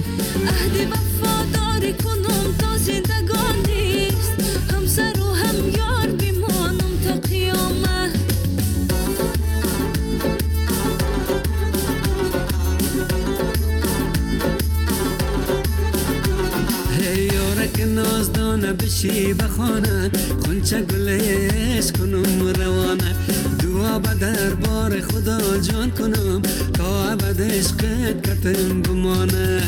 کنه بشی بخانه. خونچه گلش کنم روانه. دعا به دربار خدا جان کنم. تا ابد عشقت کتم بمانه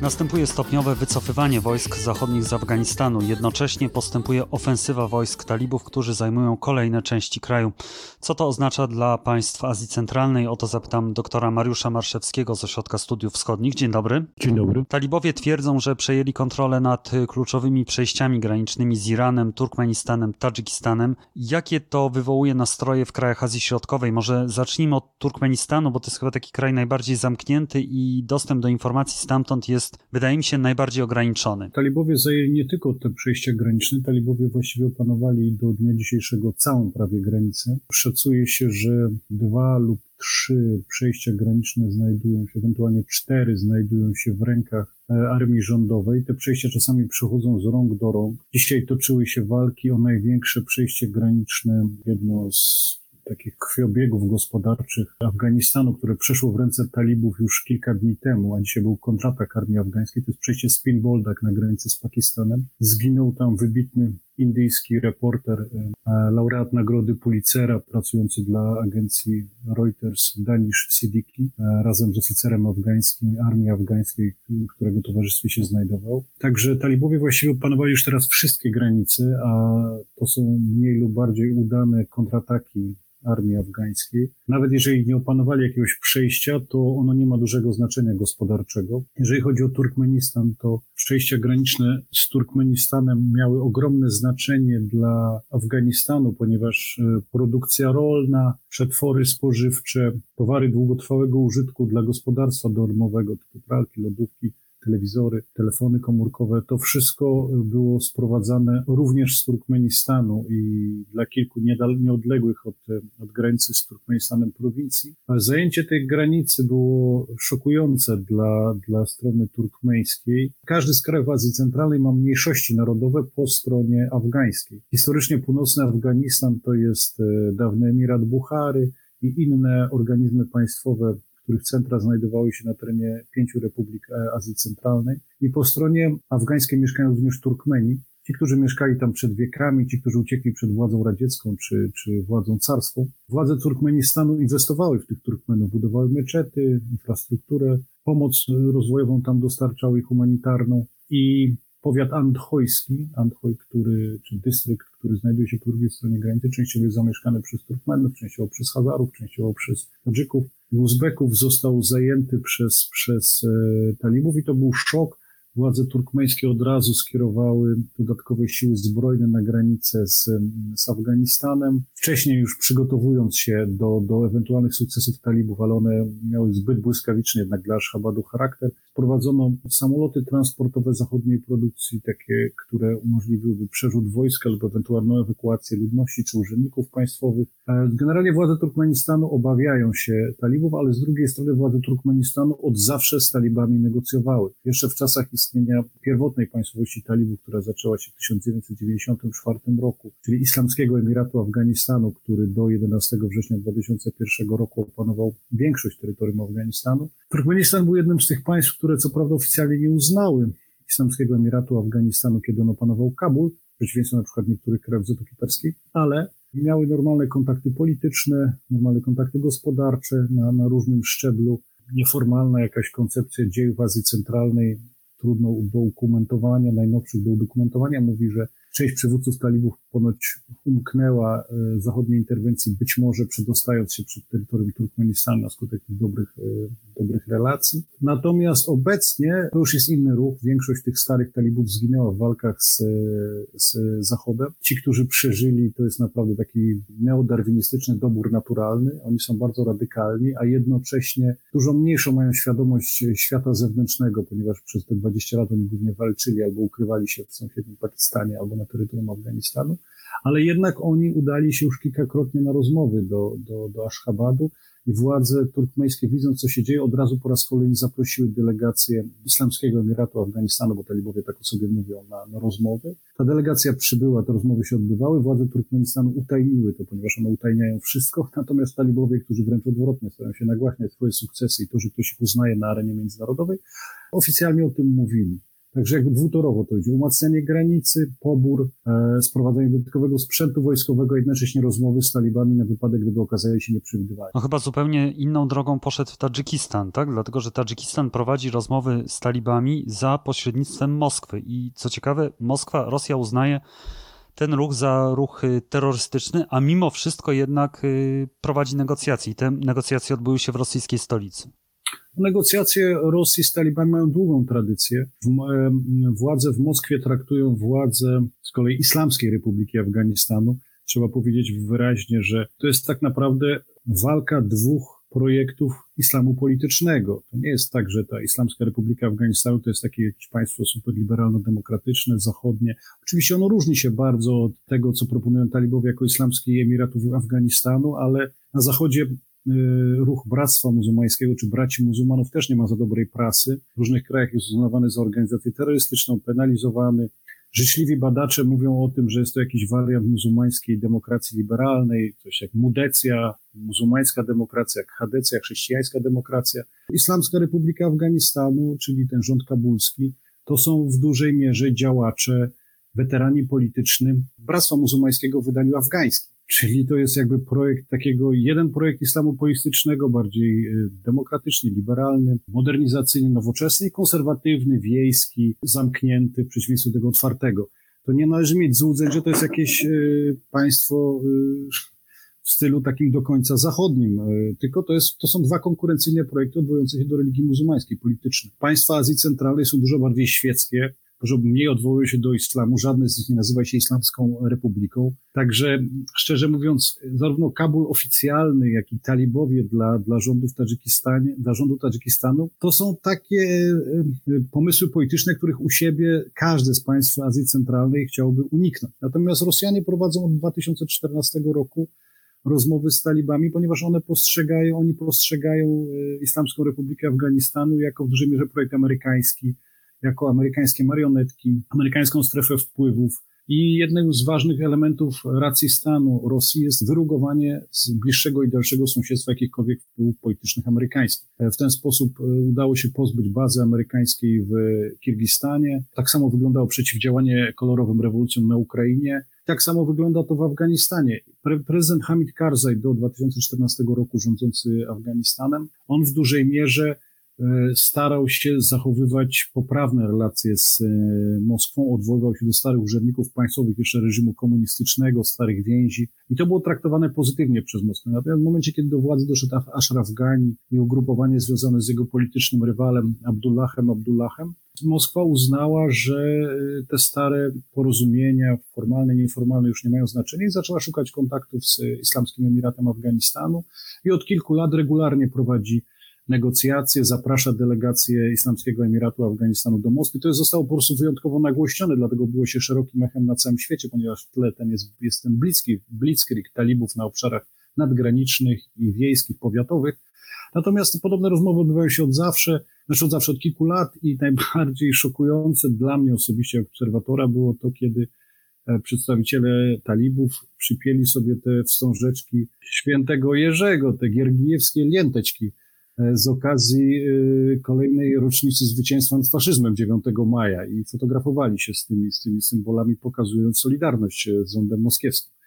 Następuje stopniowe wycofywanie wojsk zachodnich z Afganistanu. Jednocześnie postępuje ofensywa wojsk talibów, którzy zajmują kolejne części kraju. Co to oznacza dla państw Azji Centralnej? O to zapytam doktora Mariusza Marszewskiego z Ośrodka Studiów Wschodnich. Dzień dobry. Dzień dobry. Talibowie twierdzą, że przejęli kontrolę nad kluczowymi przejściami granicznymi z Iranem, Turkmenistanem, Tadżykistanem. Jakie to wywołuje nastroje w krajach Azji Środkowej? Może zacznijmy od Turkmenistanu, bo to jest chyba taki kraj najbardziej zamknięty i dostęp do informacji stamtąd jest jest, wydaje mi się, najbardziej ograniczony. Talibowie zajęli nie tylko te przejścia graniczne, talibowie właściwie opanowali do dnia dzisiejszego całą prawie granicę. Szacuje się, że dwa lub trzy przejścia graniczne znajdują się, ewentualnie cztery znajdują się w rękach e, armii rządowej. Te przejścia czasami przechodzą z rąk do rąk. Dzisiaj toczyły się walki o największe przejście graniczne, jedno z takich krwiobiegów gospodarczych Afganistanu, które przeszło w ręce talibów już kilka dni temu, a dzisiaj był kontratak armii afgańskiej, to jest przejście Spinboldak na granicy z Pakistanem. Zginął tam wybitny indyjski reporter, e, laureat nagrody Pulitzera, pracujący dla agencji Reuters, Danish Siddiqui, e, razem z oficerem afgańskim, armii afgańskiej, którego towarzystwie się znajdował. Także talibowie właściwie opanowali już teraz wszystkie granice, a to są mniej lub bardziej udane kontrataki armii afgańskiej. Nawet jeżeli nie opanowali jakiegoś przejścia, to ono nie ma dużego znaczenia gospodarczego. Jeżeli chodzi o Turkmenistan, to przejścia graniczne z Turkmenistanem miały ogromne znaczenie dla Afganistanu, ponieważ e, produkcja rolna, przetwory spożywcze, towary długotrwałego użytku dla gospodarstwa domowego, typu pralki, lodówki, telewizory, telefony komórkowe, to wszystko było sprowadzane również z Turkmenistanu i dla kilku nieodległych od, od granicy z Turkmenistanem prowincji. Ale zajęcie tej granicy było szokujące dla, dla strony turkmeńskiej. Każdy z krajów Azji Centralnej ma mniejszości narodowe po stronie afgańskiej. Historycznie północny Afganistan to jest e, dawny Emirat Buchary i inne organizmy państwowe których centra znajdowały się na terenie pięciu republik e, Azji Centralnej. I po stronie afgańskiej mieszkają również Turkmeni, ci, którzy mieszkali tam przed wiekami, ci, którzy uciekli przed władzą radziecką czy, czy władzą carską. Władze Turkmenistanu inwestowały w tych Turkmenów, budowały meczety, infrastrukturę, pomoc rozwojową tam dostarczały humanitarną i powiat andchojski, Andchoj, który, czy dystrykt, który znajduje się po drugiej stronie granicy, częściowo jest zamieszkany przez Turkmenów, częściowo przez Hazarów, częściowo przez Tadżyków i Uzbeków, został zajęty przez, przez e, talibów i to był szok, Władze turkmeńskie od razu skierowały dodatkowe siły zbrojne na granicę z, z Afganistanem. Wcześniej już przygotowując się do, do ewentualnych sukcesów talibów, ale one miały zbyt błyskawiczny jednak dla Ashhabadu charakter, wprowadzono samoloty transportowe zachodniej produkcji, takie, które umożliwiłyby przerzut wojska lub ewentualną ewakuację ludności czy urzędników państwowych. E, generalnie władze Turkmenistanu obawiają się talibów, ale z drugiej strony władze Turkmenistanu od zawsze z talibami negocjowały. Jeszcze w czasach istnienia pierwotnej państwowości talibów, która zaczęła się w 1994 roku, czyli Islamskiego Emiratu Afganistanu, który do 11 września 2001 roku opanował większość terytorium Afganistanu. Turkmenistan był jednym z tych państw, które co prawda oficjalnie nie uznały Islamskiego Emiratu Afganistanu, kiedy on opanował Kabul, w przeciwieństwie na przykład niektórych krajów Zatoki Perskiej, ale miały normalne kontakty polityczne, normalne kontakty gospodarcze na, na różnym szczeblu. Nieformalna jakaś koncepcja dziejów Azji Centralnej trudno do udokumentowania, najnowszych do udokumentowania, mówi, że część przywódców talibów ponoć umknęła e, zachodniej interwencji, być może przedostając się przed terytorium Turkmenistanu na skutek tych dobrych, e, dobrych relacji. Natomiast obecnie to już jest inny ruch. Większość tych starych talibów zginęła w walkach z, z Zachodem. Ci, którzy przeżyli, to jest naprawdę taki neodarwinistyczny dobór naturalny. Oni są bardzo radykalni, a jednocześnie dużo mniejszą mają świadomość świata zewnętrznego, ponieważ przez te 20 lat oni głównie walczyli albo ukrywali się w sąsiednim Pakistanie, albo na terytorium Afganistanu, ale jednak oni udali się już kilkakrotnie na rozmowy do, do, do Ashhabadu i władze turkmeńskie, widząc co się dzieje, od razu po raz kolejny zaprosiły delegację Islamskiego Emiratu Afganistanu, bo talibowie tak o sobie mówią, na, na rozmowy. Ta delegacja przybyła, te rozmowy się odbywały, władze Turkmenistanu utajniły to, ponieważ one utajniają wszystko, natomiast talibowie, którzy wręcz odwrotnie starają się nagłaśniać swoje sukcesy i to, że ktoś ich uznaje na arenie międzynarodowej, oficjalnie o tym mówili. Także jakby dwutorowo to idzie. Umacnianie granicy, pobór, e, dodatkowego sprzętu wojskowego, jednocześnie rozmowy z talibami na wypadek, gdyby okazali się nieprzewidywalni. No chyba zupełnie inną drogą poszedł Tadżykistan, tak? Dlatego, że Tadżykistan prowadzi rozmowy z talibami za pośrednictwem Moskwy. I co ciekawe, Moskwa, Rosja uznaje ten ruch za ruch terrorystyczny, a mimo wszystko jednak y, prowadzi negocjacje. I te negocjacje odbyły się w rosyjskiej stolicy. Negocjacje Rosji z Talibami mają długą tradycję. Władze w Moskwie traktują władze z kolei Islamskiej Republiki Afganistanu. Trzeba powiedzieć wyraźnie, że to jest tak naprawdę walka dwóch projektów islamu politycznego. To nie jest tak, że ta Islamska Republika Afganistanu to jest takie jakieś państwo superliberalno-demokratyczne, zachodnie. Oczywiście ono różni się bardzo od tego, co proponują talibowie jako Islamski Emiratów Afganistanu, ale na zachodzie ruch Bractwa Muzułmańskiego czy Braci Muzułmanów też nie ma za dobrej prasy. W różnych krajach jest uznawany za organizację terrorystyczną, penalizowany. Życzliwi badacze mówią o tym, że jest to jakiś wariant muzułmańskiej demokracji liberalnej, coś jak mudecja, muzułmańska demokracja, jak hadecja, chrześcijańska demokracja. Islamska Republika Afganistanu, czyli ten rząd kabulski, to są w dużej mierze działacze, weterani polityczni Bractwa Muzułmańskiego w wydaniu afgańskim. Czyli to jest jakby projekt takiego, jeden projekt islamu polistycznego, bardziej y, demokratyczny, liberalny, modernizacyjny, nowoczesny i konserwatywny, wiejski, zamknięty w przeciwieństwie do tego otwartego. To nie należy mieć złudzeń, że to jest jakieś y, państwo y, w stylu takim do końca zachodnim, tylko to, jest, to są dwa konkurencyjne projekty odwołujące się do religii muzułmańskiej, politycznej. Państwa Azji Centralnej są dużo bardziej świeckie, że mniej odwołują się do islamu, żadne z nich nie nazywa się Islamską Republiką. Także szczerze mówiąc, zarówno Kabul oficjalny, jak i talibowie dla, dla rządu w Tadżykistanie, dla rządu Tadżykistanu, to są takie e, e, pomysły polityczne, których u siebie każde z państw Azji Centralnej chciałoby uniknąć. Natomiast Rosjanie prowadzą od 2014 roku rozmowy z talibami, ponieważ one postrzegają, oni postrzegają e, Islamską Republikę Afganistanu jako w dużej mierze projekt amerykański, jako amerykańskie marionetki, amerykańską strefę wpływów. I jednym z ważnych elementów racji stanu Rosji jest wyrugowanie z bliższego i dalszego sąsiedztwa jakichkolwiek wpływów politycznych amerykańskich. W ten sposób e, udało się pozbyć bazy amerykańskiej w Kirgistanie. Tak samo wyglądało przeciwdziałanie kolorowym rewolucjom na Ukrainie. Tak samo wygląda to w Afganistanie. Pre prezydent Hamid Karzai do 2014 roku rządzący Afganistanem, on w dużej mierze starał się zachowywać poprawne relacje z e, Moskwą, odwoływał się do starych urzędników państwowych jeszcze reżimu komunistycznego, starych więzi i to było traktowane pozytywnie przez Moskwę. Natomiast w momencie, kiedy do władzy doszedł Ashraf Ghani i ugrupowanie związane z jego politycznym rywalem Abdullahem Abdullahem, Moskwa uznała, że e, te stare porozumienia, formalne, nieformalne, już nie mają znaczenia i zaczęła szukać kontaktów z Islamskim Emiratem Afganistanu i od kilku lat regularnie prowadzi negocjacje, zaprasza delegację Islamskiego Emiratu Afganistanu do Moskwy. To zostało po prostu wyjątkowo nagłośnione, dlatego było się szerokim echem na całym świecie, ponieważ w tle ten jest, jest ten bliski, blitzkrieg talibów na obszarach nadgranicznych i wiejskich, powiatowych. Natomiast podobne rozmowy odbywają się od zawsze, znaczy od zawsze, od kilku lat i najbardziej szokujące dla mnie osobiście, obserwatora, było to, kiedy e, przedstawiciele talibów przypięli sobie te wstążeczki świętego Jerzego, te giergijewskie lięteczki, z okazji e, kolejnej rocznicy zwycięstwa nad faszyzmem 9 maja i fotografowali się z tymi, z tymi symbolami, pokazując solidarność e, z rządem moskiewskim.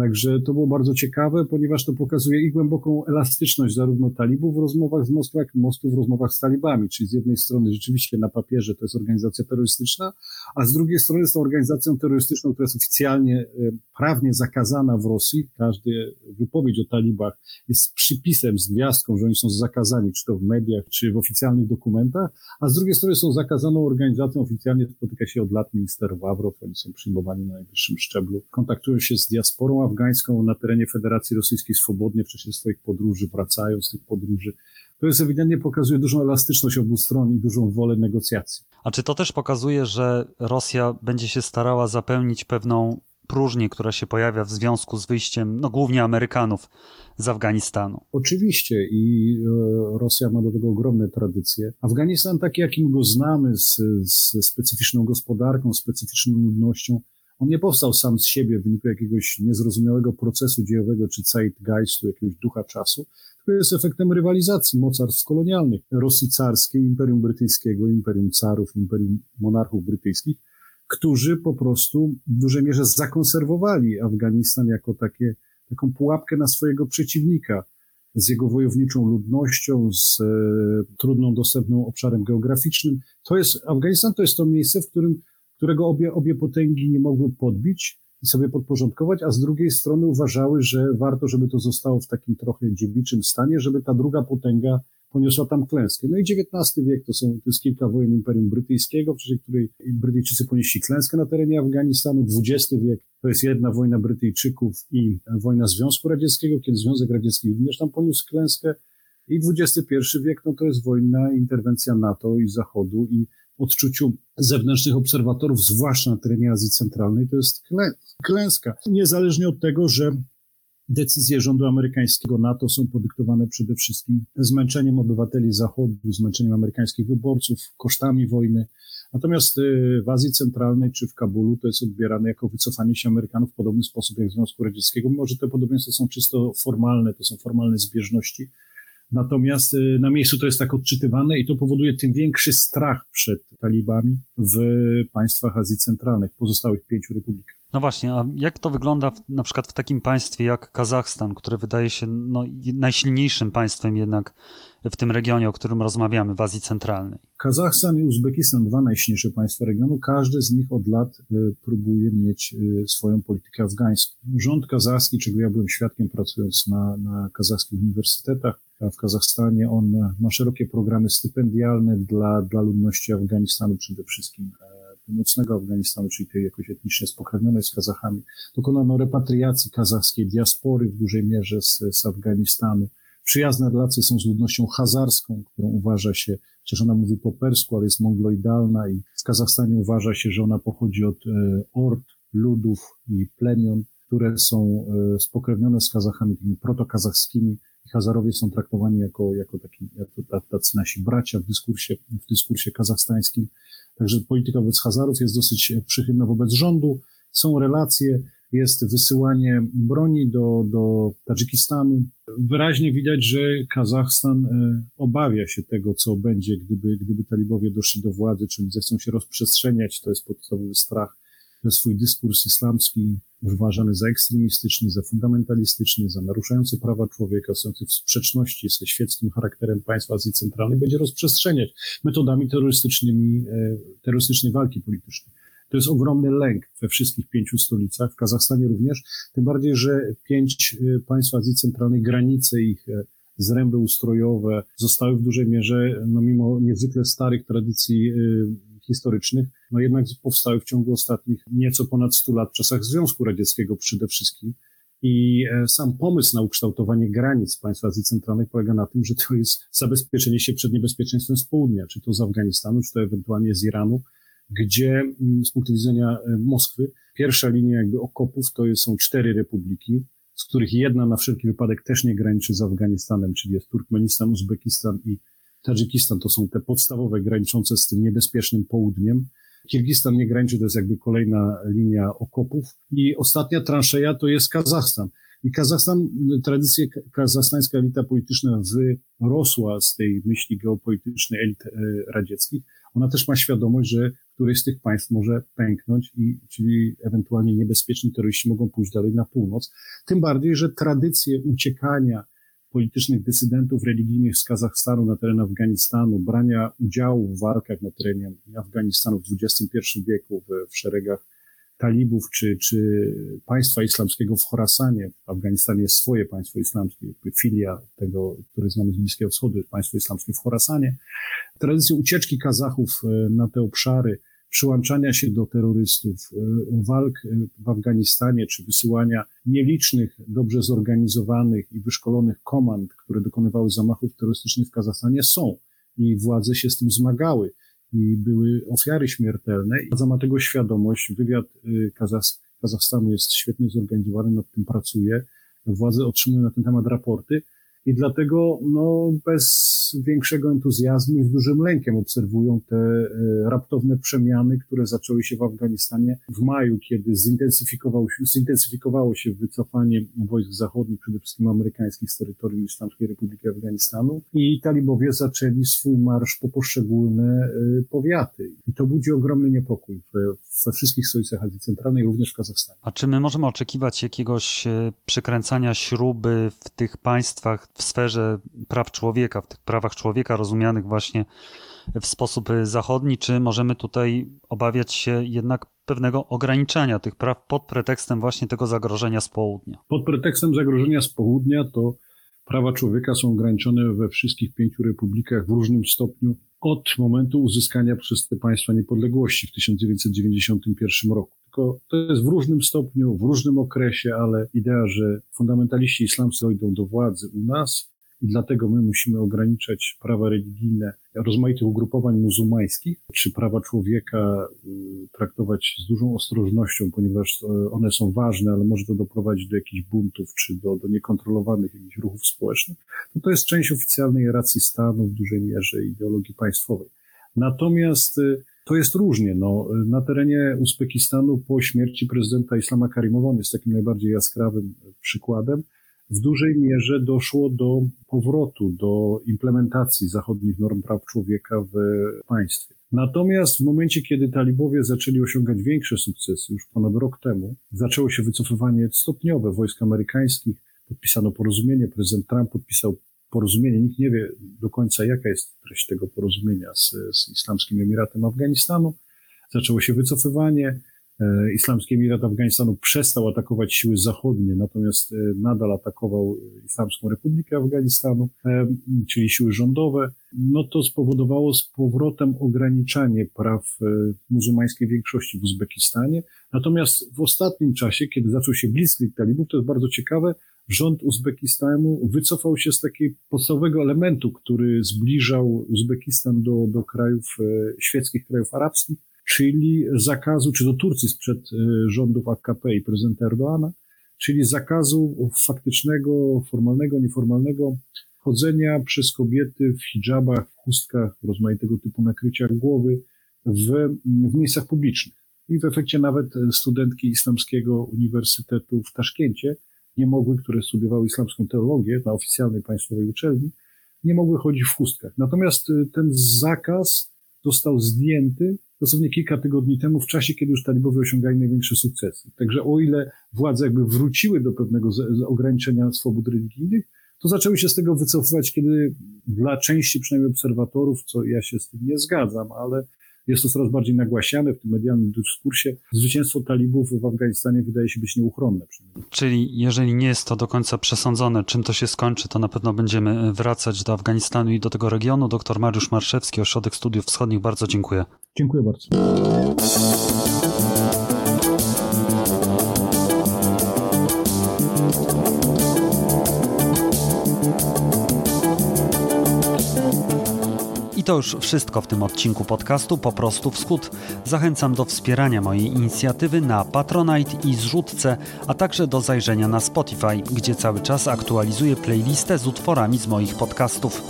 Także to było bardzo ciekawe, ponieważ to pokazuje i głęboką elastyczność zarówno talibów w rozmowach z Moskwą, jak i Moskwy w rozmowach z talibami. Czyli z jednej strony rzeczywiście na papierze to jest organizacja terrorystyczna, a z drugiej strony jest to organizacją terrorystyczną, która jest oficjalnie, e, prawnie zakazana w Rosji. Każda wypowiedź o talibach jest przypisem, z gwiazdką, że oni są zakazani, czy to w mediach, czy w oficjalnych dokumentach, a z drugiej strony są zakazaną organizacją, oficjalnie spotyka się od lat minister Ławrow, oni są przyjmowani na najwyższym szczeblu, kontaktują się z diasporą afgańską na terenie Federacji Rosyjskiej swobodnie w czasie swoich podróży, wracają z tych podróży. To jest ewidentnie pokazuje dużą elastyczność obu stron i dużą wolę negocjacji. A czy to też pokazuje, że Rosja będzie się starała zapełnić pewną próżnię, która się pojawia w związku z wyjściem, no głównie Amerykanów z Afganistanu. Oczywiście i e, Rosja ma do tego ogromne tradycje. Afganistan taki, jakim go znamy, z, z specyficzną gospodarką, specyficzną ludnością, on nie powstał sam z siebie w wyniku jakiegoś niezrozumiałego procesu dziejowego czy zeitgeistu, jakiegoś ducha czasu, tylko jest efektem rywalizacji mocarstw kolonialnych Rosji carskiej, Imperium Brytyjskiego, Imperium Carów, Imperium Monarchów Brytyjskich, którzy po prostu w dużej mierze zakonserwowali Afganistan jako takie, taką pułapkę na swojego przeciwnika z jego wojowniczą ludnością, z e, trudną dostępną obszarem geograficznym. To jest, Afganistan to jest to miejsce, w którym którego obie, obie potęgi nie mogły podbić i sobie podporządkować, a z drugiej strony uważały, że warto, żeby to zostało w takim trochę dziewiczym stanie, żeby ta druga potęga poniosła tam klęskę. No i XIX wiek to, są, to jest kilka wojen Imperium Brytyjskiego, w czasie której Brytyjczycy ponieśli klęskę na terenie Afganistanu. XX wiek to jest jedna wojna Brytyjczyków i wojna Związku Radzieckiego, kiedy Związek Radziecki również tam poniósł klęskę. I XXI wiek no to jest wojna, interwencja NATO i Zachodu i odczuciu zewnętrznych obserwatorów, zwłaszcza na terenie Azji Centralnej, to jest klęska. Niezależnie od tego, że decyzje rządu amerykańskiego NATO są podyktowane przede wszystkim zmęczeniem obywateli Zachodu, zmęczeniem amerykańskich wyborców, kosztami wojny. Natomiast y, w Azji Centralnej czy w Kabulu to jest odbierane jako wycofanie się Amerykanów w podobny sposób jak w Związku Radzieckiego, mimo że te podobieństwa są czysto formalne, to są formalne zbieżności, Natomiast y, na miejscu to jest tak odczytywane i to powoduje tym większy strach przed talibami w państwach Azji Centralnej, pozostałych pięciu republikach. No właśnie, a jak to wygląda w, na przykład w takim państwie jak Kazachstan, które wydaje się no, najsilniejszym państwem jednak w tym regionie, o którym rozmawiamy, w Azji Centralnej? Kazachstan i Uzbekistan, dwa najsilniejsze państwa regionu, każde z nich od lat y, próbuje mieć y, swoją politykę afgańską. Rząd kazachski, czego ja byłem świadkiem pracując na, na kazachskich uniwersytetach, w Kazachstanie. On ma szerokie programy stypendialne dla, dla ludności Afganistanu przede wszystkim, północnego Afganistanu, czyli tej jakoś etnicznie spokrewnionej z Kazachami. Dokonano repatriacji kazachskiej diaspory w dużej mierze z, z Afganistanu. Przyjazne relacje są z ludnością hazarską, którą uważa się, chociaż ona mówi po persku, ale jest mongloidalna i w Kazachstanie uważa się, że ona pochodzi od e, ord, ludów i plemion, które są e, spokrewnione z Kazachami, tymi protokazachskimi. Hazarowie są traktowani jako, jako, taki, jako tacy nasi bracia w dyskursie, w dyskursie kazachstańskim. Także polityka wobec Hazarów jest dosyć przychylna wobec rządu. Są relacje, jest wysyłanie broni do, do Tadżykistanu. Wyraźnie widać, że Kazachstan e, obawia się tego, co będzie, gdyby, gdyby talibowie doszli do władzy, czyli zechcą się rozprzestrzeniać. To jest podstawowy strach, swój dyskurs islamski uważany za ekstremistyczny, za fundamentalistyczny, za naruszający prawa człowieka, stojący w sprzeczności ze świeckim charakterem państwa Azji Centralnej, będzie rozprzestrzeniać metodami terrorystycznymi, e, terrorystycznej walki politycznej. To jest ogromny lęk we wszystkich pięciu stolicach, w Kazachstanie również, tym bardziej, że pięć y, państw Azji Centralnej, granice ich e, zręby ustrojowe zostały w dużej mierze, no mimo niezwykle starych tradycji historycznych, no jednak powstały w ciągu ostatnich nieco ponad 100 lat w czasach Związku Radzieckiego przede wszystkim. I e, sam pomysł na ukształtowanie granic państw Azji Centralnej polega na tym, że to jest zabezpieczenie się przed niebezpieczeństwem z południa, czy to z Afganistanu, czy to ewentualnie z Iranu, gdzie mm, z punktu widzenia e, Moskwy pierwsza linia jakby okopów to są cztery republiki, z których jedna na wszelki wypadek też nie graniczy z Afganistanem, czyli jest Turkmenistan, Uzbekistan i Tadżykistan. To są te podstawowe graniczące z tym niebezpiecznym południem. Kirgistan nie graniczy, to jest jakby kolejna linia okopów. I ostatnia transzeja to jest Kazachstan. I Kazachstan, tradycja kazachstańska elita polityczna wyrosła z tej myśli geopolitycznej elit e, radzieckich. Ona też ma świadomość, że któreś z tych państw może pęknąć i czyli ewentualnie niebezpieczni terroryści mogą pójść dalej na północ. Tym bardziej, że tradycje uciekania politycznych dysydentów religijnych z Kazachstanu na teren Afganistanu, brania udziału w walkach na terenie Afganistanu w XXI wieku w, w szeregach talibów czy, czy państwa islamskiego w Chorasanie. W Afganistanie jest swoje państwo islamskie, filia tego, który znamy z Bliskiego Wschodu, państwo islamskie w Chorasanie. Tradycje ucieczki Kazachów e, na te obszary, przyłączania się do terrorystów, e, walk e, w Afganistanie, czy wysyłania nielicznych, dobrze zorganizowanych i wyszkolonych komand, które dokonywały zamachów terrorystycznych w Kazachstanie są i władze się z tym zmagały i były ofiary śmiertelne. I ma tego świadomość. Wywiad y, Kazachstanu jest świetnie zorganizowany, nad tym pracuje. Władze otrzymują na ten temat raporty i dlatego no, bez większego entuzjazmu i z dużym lękiem obserwują te e, raptowne przemiany, które zaczęły się w Afganistanie w maju, kiedy zintensyfikowało się, zintensyfikowało się wycofanie wojsk zachodnich, przede wszystkim amerykańskich z terytorium Islamskiej Republiki Afganistanu i talibowie zaczęli swój marsz po poszczególne e, powiaty. I to budzi ogromny niepokój we, wszystkich stolicach Azji Centralnej, również w Kazachstanie. A czy my możemy oczekiwać jakiegoś e, przykręcania śruby w tych państwach w sferze praw człowieka, w tych prawach człowieka rozumianych właśnie w sposób zachodni, czy możemy tutaj obawiać się jednak pewnego ograniczania tych praw pod pretekstem właśnie tego zagrożenia z południa? Pod pretekstem zagrożenia z południa to prawa człowieka są ograniczone we wszystkich pięciu republikach w różnym stopniu od momentu uzyskania przez te państwa niepodległości w 1991 roku. Tylko to jest w różnym stopniu, w różnym okresie, ale idea, że fundamentaliści islamscy dojdą do władzy u nas i dlatego my musimy ograniczać prawa religijne rozmaitych ugrupowań muzułmańskich, czy prawa człowieka y, traktować z dużą ostrożnością, ponieważ y, one są ważne, ale może to doprowadzić do jakichś buntów, czy do, do niekontrolowanych jakichś ruchów społecznych, to to jest część oficjalnej racji stanu w dużej mierze ideologii państwowej. Natomiast y, to jest różnie. No, na terenie Uzbekistanu po śmierci prezydenta Islama Karimowa, on jest takim najbardziej jaskrawym przykładem, w dużej mierze doszło do powrotu, do implementacji zachodnich norm praw człowieka w państwie. Natomiast w momencie, kiedy talibowie zaczęli osiągać większe sukcesy, już ponad rok temu, zaczęło się wycofywanie stopniowe wojsk amerykańskich, podpisano porozumienie, prezydent Trump podpisał porozumienie. Nikt nie wie do końca, jaka jest treść tego porozumienia z, z Islamskim Emiratem Afganistanu. Zaczęło się wycofywanie. E, Islamski Emirat Afganistanu przestał atakować siły zachodnie, natomiast e, nadal atakował Islamską Republikę Afganistanu, e, czyli siły rządowe, no to spowodowało z powrotem ograniczanie praw muzułmańskiej większości w Uzbekistanie. Natomiast w ostatnim czasie, kiedy zaczął się bliskich talibów, to jest bardzo ciekawe, rząd Uzbekistanu wycofał się z takiego podstawowego elementu, który zbliżał Uzbekistan do, do krajów świeckich, krajów arabskich, czyli zakazu, czy do Turcji sprzed e, rządów AKP i prezydenta Erdoana, czyli zakazu faktycznego, formalnego, nieformalnego chodzenia przez kobiety w hijabach, w chustkach, rozmaitego typu nakryciach głowy w, w miejscach publicznych. I w efekcie nawet studentki Islamskiego Uniwersytetu w Taszkencie nie mogły, które studiowały islamską teologię na oficjalnej państwowej uczelni, nie mogły chodzić w chustkach. Natomiast e, ten zakaz został zdjęty dosłownie kilka tygodni temu, w czasie, kiedy już talibowie osiągali największe sukcesy. Także o ile władze jakby wróciły do pewnego ograniczenia swobód religijnych, to zaczęły się z tego wycofywać, kiedy dla części przynajmniej obserwatorów, co ja się z tym nie zgadzam, ale jest to coraz bardziej nagłaśniane w tym medialnym dyskursie. Zwycięstwo talibów w Afganistanie wydaje się być nieuchronne. Czyli jeżeli nie jest to do końca przesądzone, czym to się skończy, to na pewno będziemy wracać do Afganistanu i do tego regionu. Doktor Mariusz Marszewski, Ośrodek Studiów Wschodnich, bardzo dziękuję. Dziękuję bardzo. To już wszystko w tym odcinku podcastu Po prostu Wschód. Zachęcam do wspierania mojej inicjatywy na Patronite i Zrzutce, a także do zajrzenia na Spotify, gdzie cały czas aktualizuję playlistę z utworami z moich podcastów.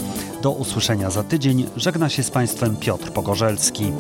Do usłyszenia za tydzień. Żegna się z Państwem Piotr Pogorzelski.